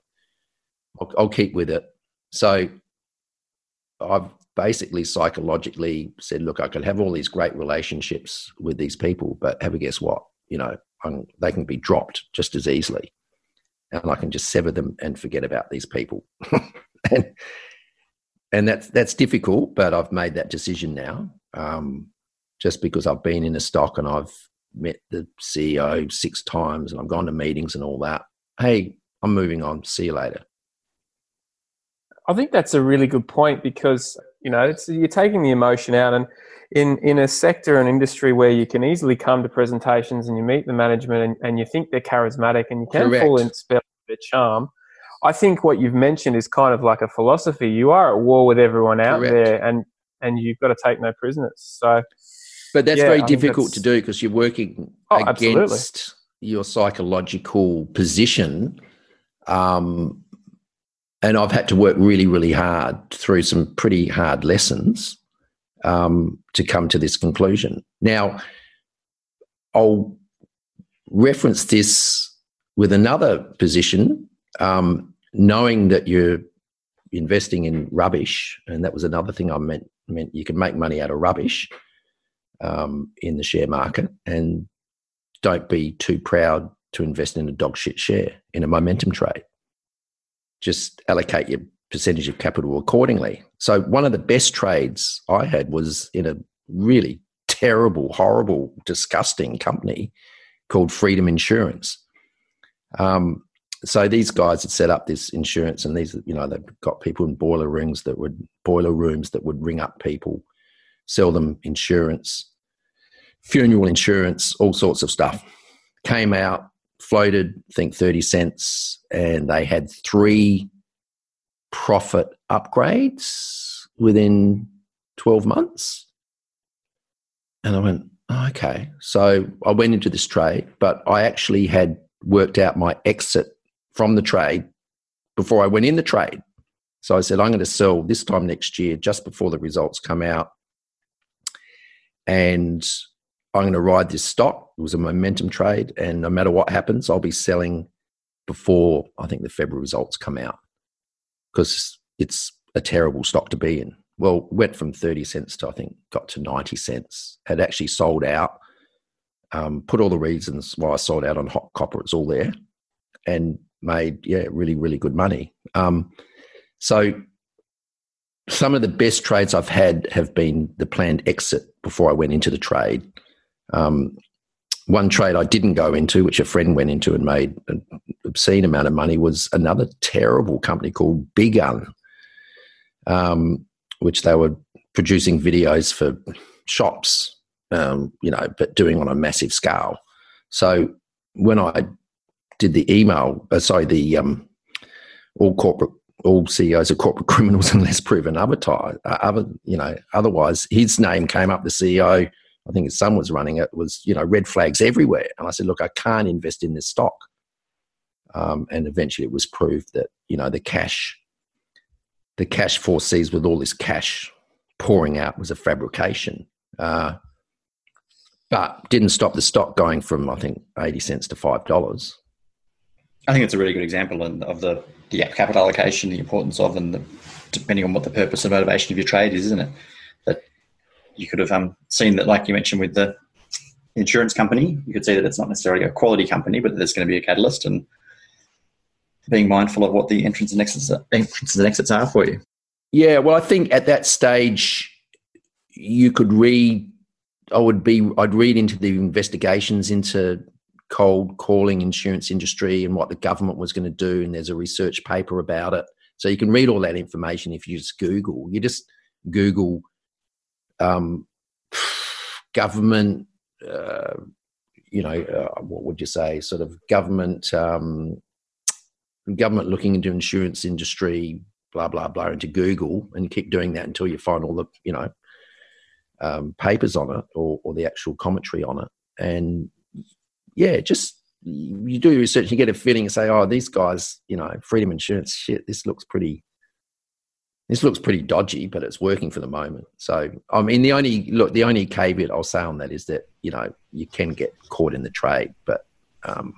Speaker 4: I'll, I'll keep with it. So I've basically psychologically said, look, I could have all these great relationships with these people, but have a guess what? You know, I'm, they can be dropped just as easily. And I can just sever them and forget about these people. and and that's that's difficult, but I've made that decision now. Um, just because I've been in a stock and I've met the CEO six times and I've gone to meetings and all that. Hey, I'm moving on. See you later.
Speaker 3: I think that's a really good point because you know you're taking the emotion out, and in in a sector and industry where you can easily come to presentations and you meet the management and, and you think they're charismatic and you can Correct. fall in spell their charm, I think what you've mentioned is kind of like a philosophy. You are at war with everyone out Correct. there, and and you've got to take no prisoners. So,
Speaker 4: but that's yeah, very I difficult to do because you're working oh, against absolutely. your psychological position. Um, and I've had to work really, really hard through some pretty hard lessons um, to come to this conclusion. Now, I'll reference this with another position um, knowing that you're investing in rubbish, and that was another thing I meant meant you can make money out of rubbish um, in the share market, and don't be too proud to invest in a dog shit share in a momentum trade. Just allocate your percentage of capital accordingly. So one of the best trades I had was in a really terrible, horrible, disgusting company called Freedom Insurance. Um, so these guys had set up this insurance, and these, you know, they've got people in boiler rooms that would boiler rooms that would ring up people, sell them insurance, funeral insurance, all sorts of stuff. Came out, floated, I think thirty cents, and they had three profit upgrades within twelve months. And I went, oh, okay. So I went into this trade, but I actually had worked out my exit from the trade before I went in the trade. So I said, I'm going to sell this time next year, just before the results come out. And I'm going to ride this stock. It was a momentum trade. And no matter what happens, I'll be selling before I think the February results come out because it's a terrible stock to be in. Well, went from 30 cents to I think got to 90 cents, had actually sold out. Um, put all the reasons why I sold out on HotCopper, it's all there. And made yeah really really good money. Um, so some of the best trades I've had have been the planned exit before I went into the trade. Um, one trade I didn't go into, which a friend went into and made an obscene amount of money, was another terrible company called Big Un, um, which they were producing videos for shops, um, you know, but doing on a massive scale. So when I did the email, uh, sorry, the um, all corporate, all CEOs are corporate criminals unless proven otherwise. Uh, other, you know, otherwise, his name came up. The CEO, I think his son was running it, was you know red flags everywhere. And I said, look, I can't invest in this stock. Um, and eventually, it was proved that you know the cash, the cash foresees with all this cash pouring out was a fabrication. Uh, but didn't stop the stock going from I think eighty cents to five dollars.
Speaker 1: I think it's a really good example of the, the capital allocation, the importance of, and the, depending on what the purpose and motivation of your trade is, isn't it? You could have um, seen that, like you mentioned with the insurance company, you could see that it's not necessarily a quality company, but there's going to be a catalyst and being mindful of what the entrance and exits, entrances and exits are for you.
Speaker 4: Yeah, well, I think at that stage, you could read. I would be. I'd read into the investigations into cold calling insurance industry and what the government was going to do and there's a research paper about it so you can read all that information if you just google you just google um, government uh, you know uh, what would you say? Sort of government um, government looking into insurance industry blah blah blah into google and keep doing that until you find all the you know um, papers on it or, or the actual commentary on it. And yeah, just you do research, you get a feeling and say, oh, these guys, you know, Freedom Insurance, shit, this looks pretty, this looks pretty dodgy, but it's working for the moment. So, I mean, the only look, the only caveat I'll say on that is that you know you can get caught in the trade, but. Um,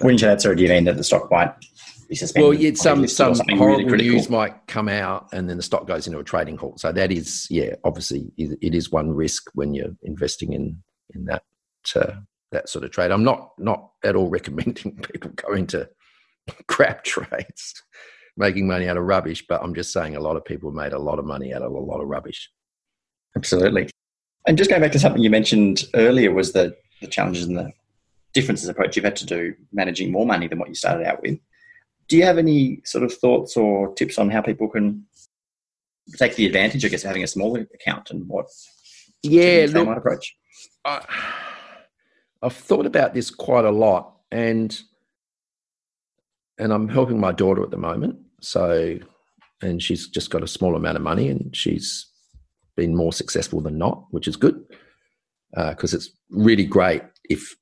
Speaker 1: say that, do you mean that the stock might be suspended?
Speaker 4: Well, yeah, some some horrible really news might come out, and then the stock goes into a trading halt. So that is, yeah, obviously, it is one risk when you're investing in in that uh, that sort of trade. I'm not not at all recommending people go into crap trades, making money out of rubbish. But I'm just saying a lot of people made a lot of money out of a lot of rubbish.
Speaker 1: Absolutely. And just going back to something you mentioned earlier was the the challenges and the differences approach you've had to do managing more money than what you started out with. Do you have any sort of thoughts or tips on how people can take the advantage, I guess, of having a smaller account and what?
Speaker 4: Yeah, look, approach. I, I've thought about this quite a lot, and and I'm helping my daughter at the moment. So, and she's just got a small amount of money, and she's been more successful than not, which is good because uh, it's really great if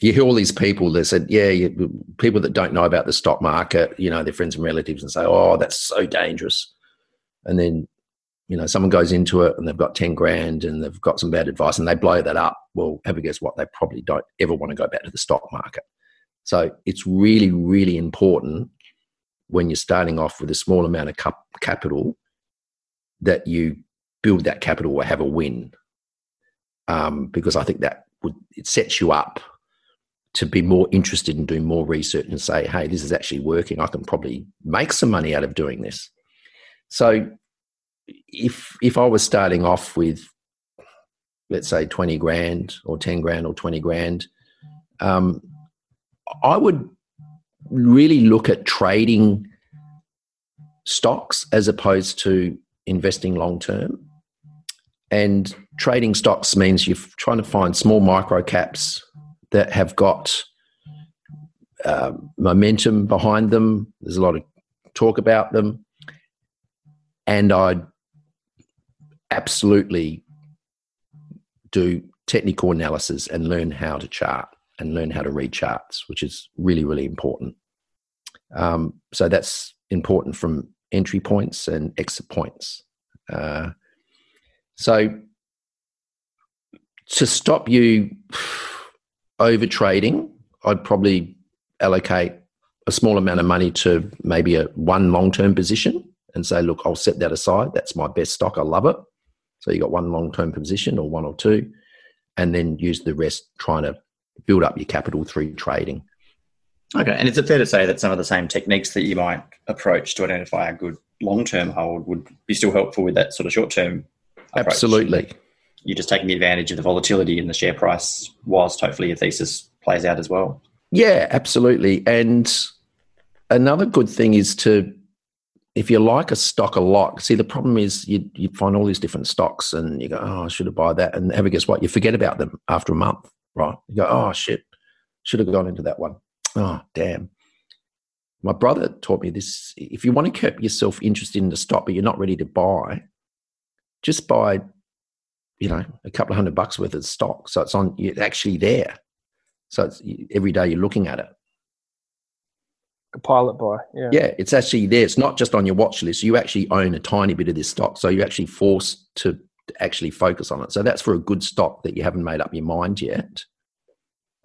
Speaker 4: you hear all these people that said, yeah, you, people that don't know about the stock market, you know, their friends and relatives, and say, oh, that's so dangerous, and then you know, someone goes into it and they've got 10 grand and they've got some bad advice and they blow that up. Well, have a guess what? They probably don't ever want to go back to the stock market. So it's really, really important when you're starting off with a small amount of capital that you build that capital or have a win. Um, because I think that would, it sets you up to be more interested in doing more research and say, hey, this is actually working. I can probably make some money out of doing this. So if if I was starting off with let's say 20 grand or 10 grand or 20 grand um, I would really look at trading stocks as opposed to investing long term. And trading stocks means you're trying to find small micro caps that have got uh, momentum behind them. There's a lot of talk about them. And I'd absolutely do technical analysis and learn how to chart and learn how to read charts, which is really, really important. Um, so that's important from entry points and exit points. Uh, so to stop you over trading, I'd probably allocate a small amount of money to maybe a one long term position and say, look, I'll set that aside. That's my best stock. I love it. So you got one long term position or one or two, and then use the rest trying to build up your capital through trading.
Speaker 1: Okay, and is it fair to say that some of the same techniques that you might approach to identify a good long term hold would be still helpful with that sort of short term?
Speaker 4: Absolutely.
Speaker 1: You're just taking the advantage of the volatility in the share price whilst hopefully your thesis plays out as well.
Speaker 4: Yeah, absolutely. And another good thing is to if you like a stock a lot, see the problem is you you find all these different stocks and you go, oh, I should have buy that, and ever guess what? You forget about them after a month, right? You go, oh shit, should have gone into that one. Oh damn. My brother taught me this. If you want to keep yourself interested in the stock, but you're not ready to buy, just buy, you know, a couple of hundred bucks worth of stock. So it's on. It's actually there. So it's every day you're looking at it
Speaker 3: a pilot buy. Yeah.
Speaker 4: Yeah, it's actually there. It's not just on your watch list. You actually own a tiny bit of this stock. So you're actually forced to actually focus on it. So that's for a good stock that you haven't made up your mind yet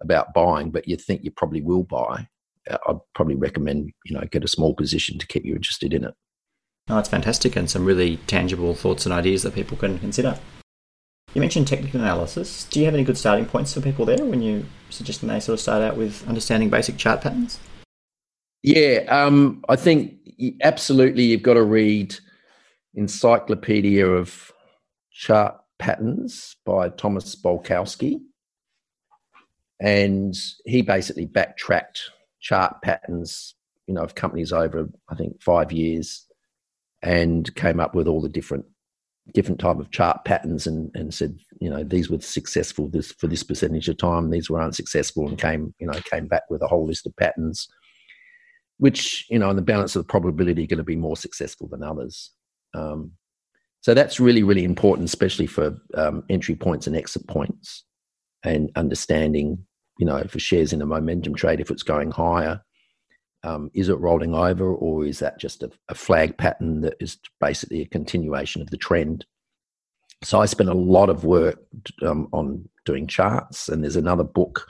Speaker 4: about buying, but you think you probably will buy. Uh, I'd probably recommend, you know, get a small position to keep you interested in it.
Speaker 1: Oh, that's fantastic and some really tangible thoughts and ideas that people can consider. You mentioned technical analysis. Do you have any good starting points for people there when you suggest they sort of start out with understanding basic chart patterns?
Speaker 4: Yeah, um, I think absolutely you've got to read Encyclopedia of Chart Patterns by Thomas Bulkowski. And he basically backtracked chart patterns, you know, of companies over, I think, five years and came up with all the different different type of chart patterns and, and said, you know, these were successful this for this percentage of time, these were unsuccessful and came, you know, came back with a whole list of patterns which you know in the balance of the probability are going to be more successful than others um, so that's really really important especially for um, entry points and exit points and understanding you know, for shares in a momentum trade, if it's going higher, um, is it rolling over or is that just a, a, flag pattern that is basically a continuation of the trend? So I spent a lot of work um, on doing charts, and there's another book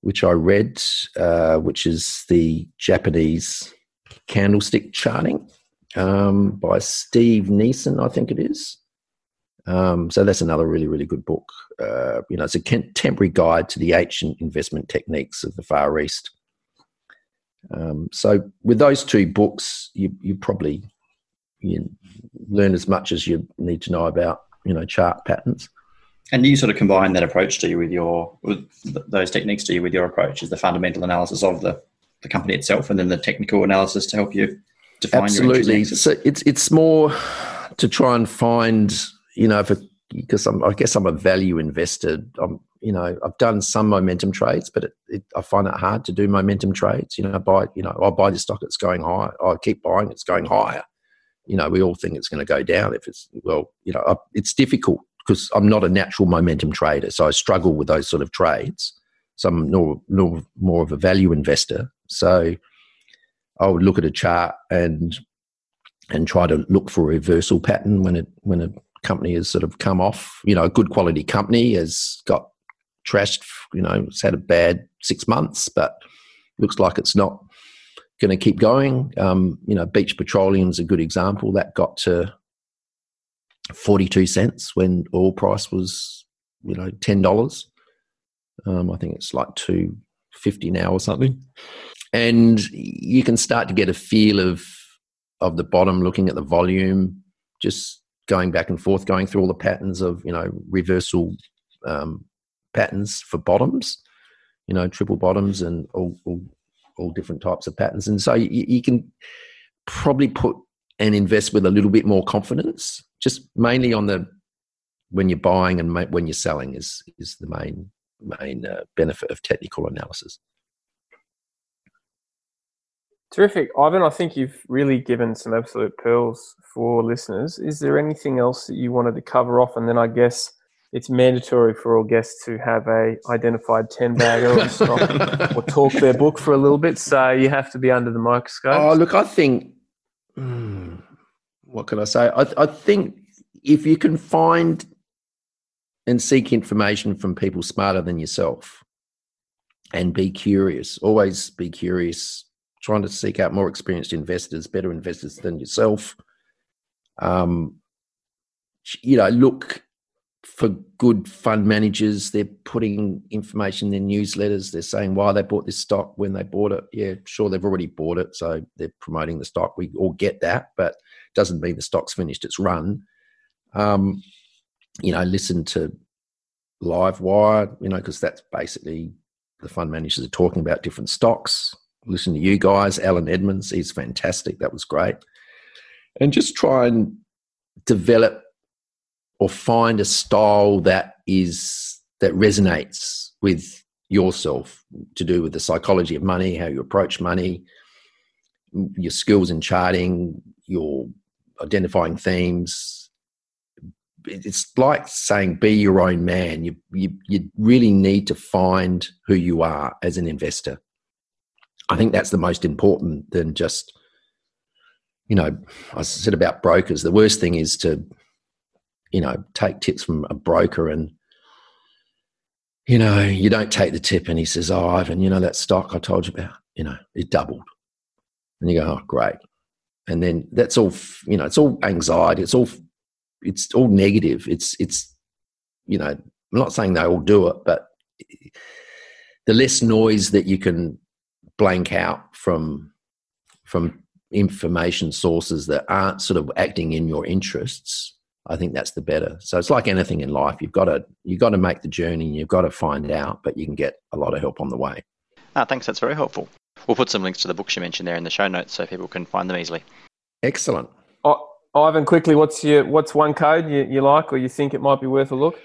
Speaker 4: which I read, uh, which is the Japanese candlestick charting um, by Steve Nison, I think it is. Um, so that's another really, really good book. Uh, you know, it's a contemporary guide to the ancient investment techniques of the Far East. Um, so with those two books, you, you probably you learn as much as you need to know about you know chart patterns.
Speaker 1: And you sort of combine that approach, do you, with your with those techniques, do you, with your approach, is the fundamental analysis of the, the company itself, and then the technical analysis to help you
Speaker 4: Absolutely. so it's it's more to try and find, you know, because I'm, I guess I'm a value investor. I'm, you know, I've done some momentum trades, but it, it, I find it hard to do momentum trades. You know, I buy, you know, I buy the stock, it's going high. I keep buying, it's going higher. You know, we all think it's going to go down. If it's well, you know, I, it's difficult because I'm not a natural momentum trader, so I struggle with those sort of trades. So I'm more, more, more of a value investor. So I would look at a chart and and try to look for a reversal pattern when it when a company has sort of come off. You know, a good quality company has got trashed. You know, it's had a bad six months, but looks like it's not going to keep going. Um, you know, Beach Petroleum is a good example. That got to 42 cents when oil price was, you know, $10. Um, I think it's like 250 now or something. And you can start to get a feel of of the bottom, looking at the volume, just going back and forth, going through all the patterns of, you know, reversal um, patterns for bottoms, you know, triple bottoms and all, all, all different types of patterns. And so you, you can probably put and invest with a little bit more confidence, just mainly on the when you're buying and when you're selling is is the main main uh, benefit of technical analysis.
Speaker 3: Terrific, Ivan. I think you've really given some absolute pearls for listeners. Is there anything else that you wanted to cover off? And then I guess it's mandatory for all guests to have a identified 10 bagger or, or talk their book for a little bit. So you have to be under the microscope.
Speaker 4: Oh, look, I think, hmm, what can I say? I, I think if you can find and seek information from people smarter than yourself and be curious, always be curious, trying to seek out more experienced investors, better investors than yourself. Um, you know, look for good fund managers. They're putting information in their newsletters. They're saying why they bought this stock when they bought it. Yeah, sure, they've already bought it, so they're promoting the stock. We all get that, but it doesn't mean the stock's finished its run. Um, you know, listen to Livewire. You know, because that's basically the fund managers are talking about different stocks. Listen to you guys. Alan Edmonds, he's fantastic. That was great. And just try and develop or find a style that is that resonates with yourself to do with the psychology of money, how you approach money, your skills in charting, your identifying themes. It's like saying be your own man. You, you, you really need to find who you are as an investor. I think that's the most important than just, you know, I said about brokers. The worst thing is to you know, take tips from a broker and, you know, you don't take the tip and he says, Oh, Ivan, you know, that stock I told you about, you know, it doubled. And you go, Oh, great. And then that's all, you know, it's all anxiety. It's all, it's all negative. It's, it's, you know, I'm not saying they all do it, but the less noise that you can blank out from, from information sources that aren't sort of acting in your interests, I think that's the better. So it's like anything in life. You've got to you've got to make the journey. and You've got to find out, but you can get a lot of help on the way.
Speaker 1: Ah, thanks. That's very helpful. We'll put some links to the books you mentioned there in the show notes so people can find them easily.
Speaker 4: Excellent.
Speaker 3: Oh, Ivan, quickly, what's your what's one code you, you like or you think it might be worth a look?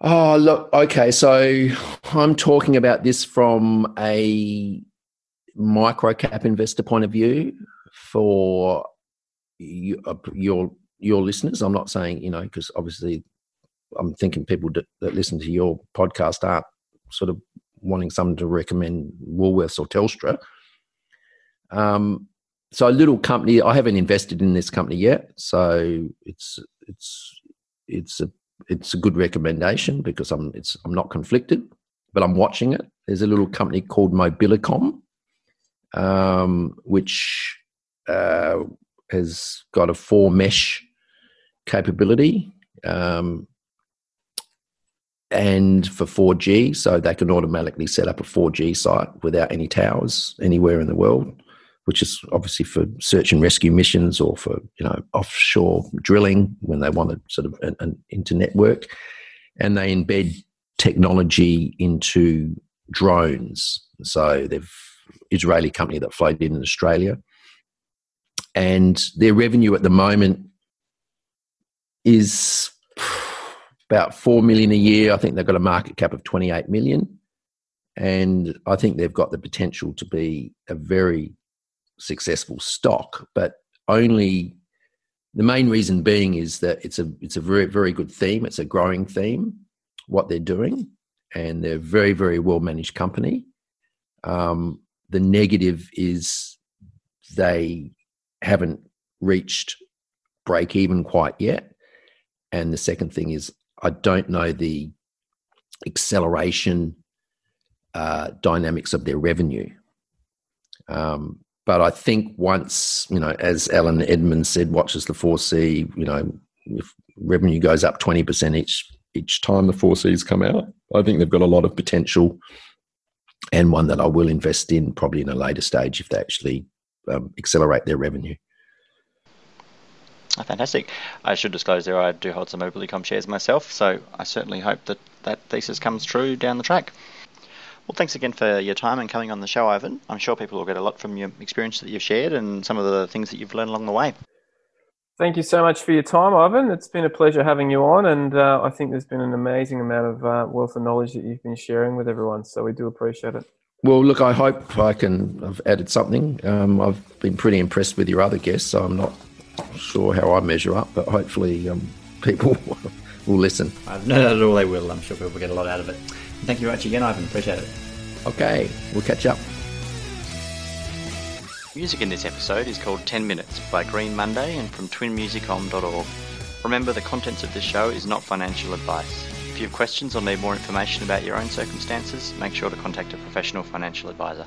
Speaker 4: Oh, look. Okay, so I'm talking about this from a micro cap investor point of view for uh, your your listeners. I'm not saying, you know, because obviously I'm thinking people that, that, listen to your podcast aren't sort of wanting someone to recommend Woolworths or Telstra. Um, so a little company. I haven't invested in this company yet, so it's it's it's a it's a good recommendation because I'm it's I'm not conflicted, but I'm watching it. There's a little company called Mobilicom, um, which uh, has got a four mesh capability. Um, and for 4G, so they can automatically set up a 4G site without any towers anywhere in the world, which is obviously for search and rescue missions or for you know offshore drilling when they want a sort of an, an internet work, and they embed technology into drones. So they've Israeli company that flight in Australia, and their revenue at the moment is about four million a year. I think they've got a market cap of twenty eight million, and I think they've got the potential to be a very successful stock. But only the main reason being is that it's a it's a very very good theme. It's a growing theme. What they're doing, and they're a very very well managed company. Um, the negative is they haven't reached break even quite yet. And the second thing is I don't know the acceleration uh, dynamics of their revenue. Um, but I think once, you know, as Alan Edmonds said, watches the 4C, you know, if revenue goes up 20% each each time the 4Cs come out, I think they've got a lot of potential and one that I will invest in probably in a later stage if they actually um, accelerate their revenue.
Speaker 1: Oh, fantastic. I should disclose there I do hold some Mobilicom shares myself, so I certainly hope that that thesis comes true down the track. Well, thanks again for your time and coming on the show, Ivan. I'm sure people will get a lot from your experience that you've shared and some of the things that you've learned along the way.
Speaker 3: Thank you so much for your time, Ivan. It's been a pleasure having you on, and uh, I think there's been an amazing amount of uh, wealth of knowledge that you've been sharing with everyone. So we do appreciate it.
Speaker 4: Well, look, I hope I can have added something. Um, I've been pretty impressed with your other guests, so I'm not sure how I measure up, but hopefully um, people will listen.
Speaker 1: I've no doubt at all they will. I'm sure people will get a lot out of it. Thank you very much again, Ivan. Appreciate it.
Speaker 4: Okay, we'll catch up.
Speaker 1: Music in this episode is called 10 Minutes by Green Monday and from twinmusicom.org. Remember, the contents of this show is not financial advice. If you have questions or need more information about your own circumstances, make sure to contact a professional financial advisor.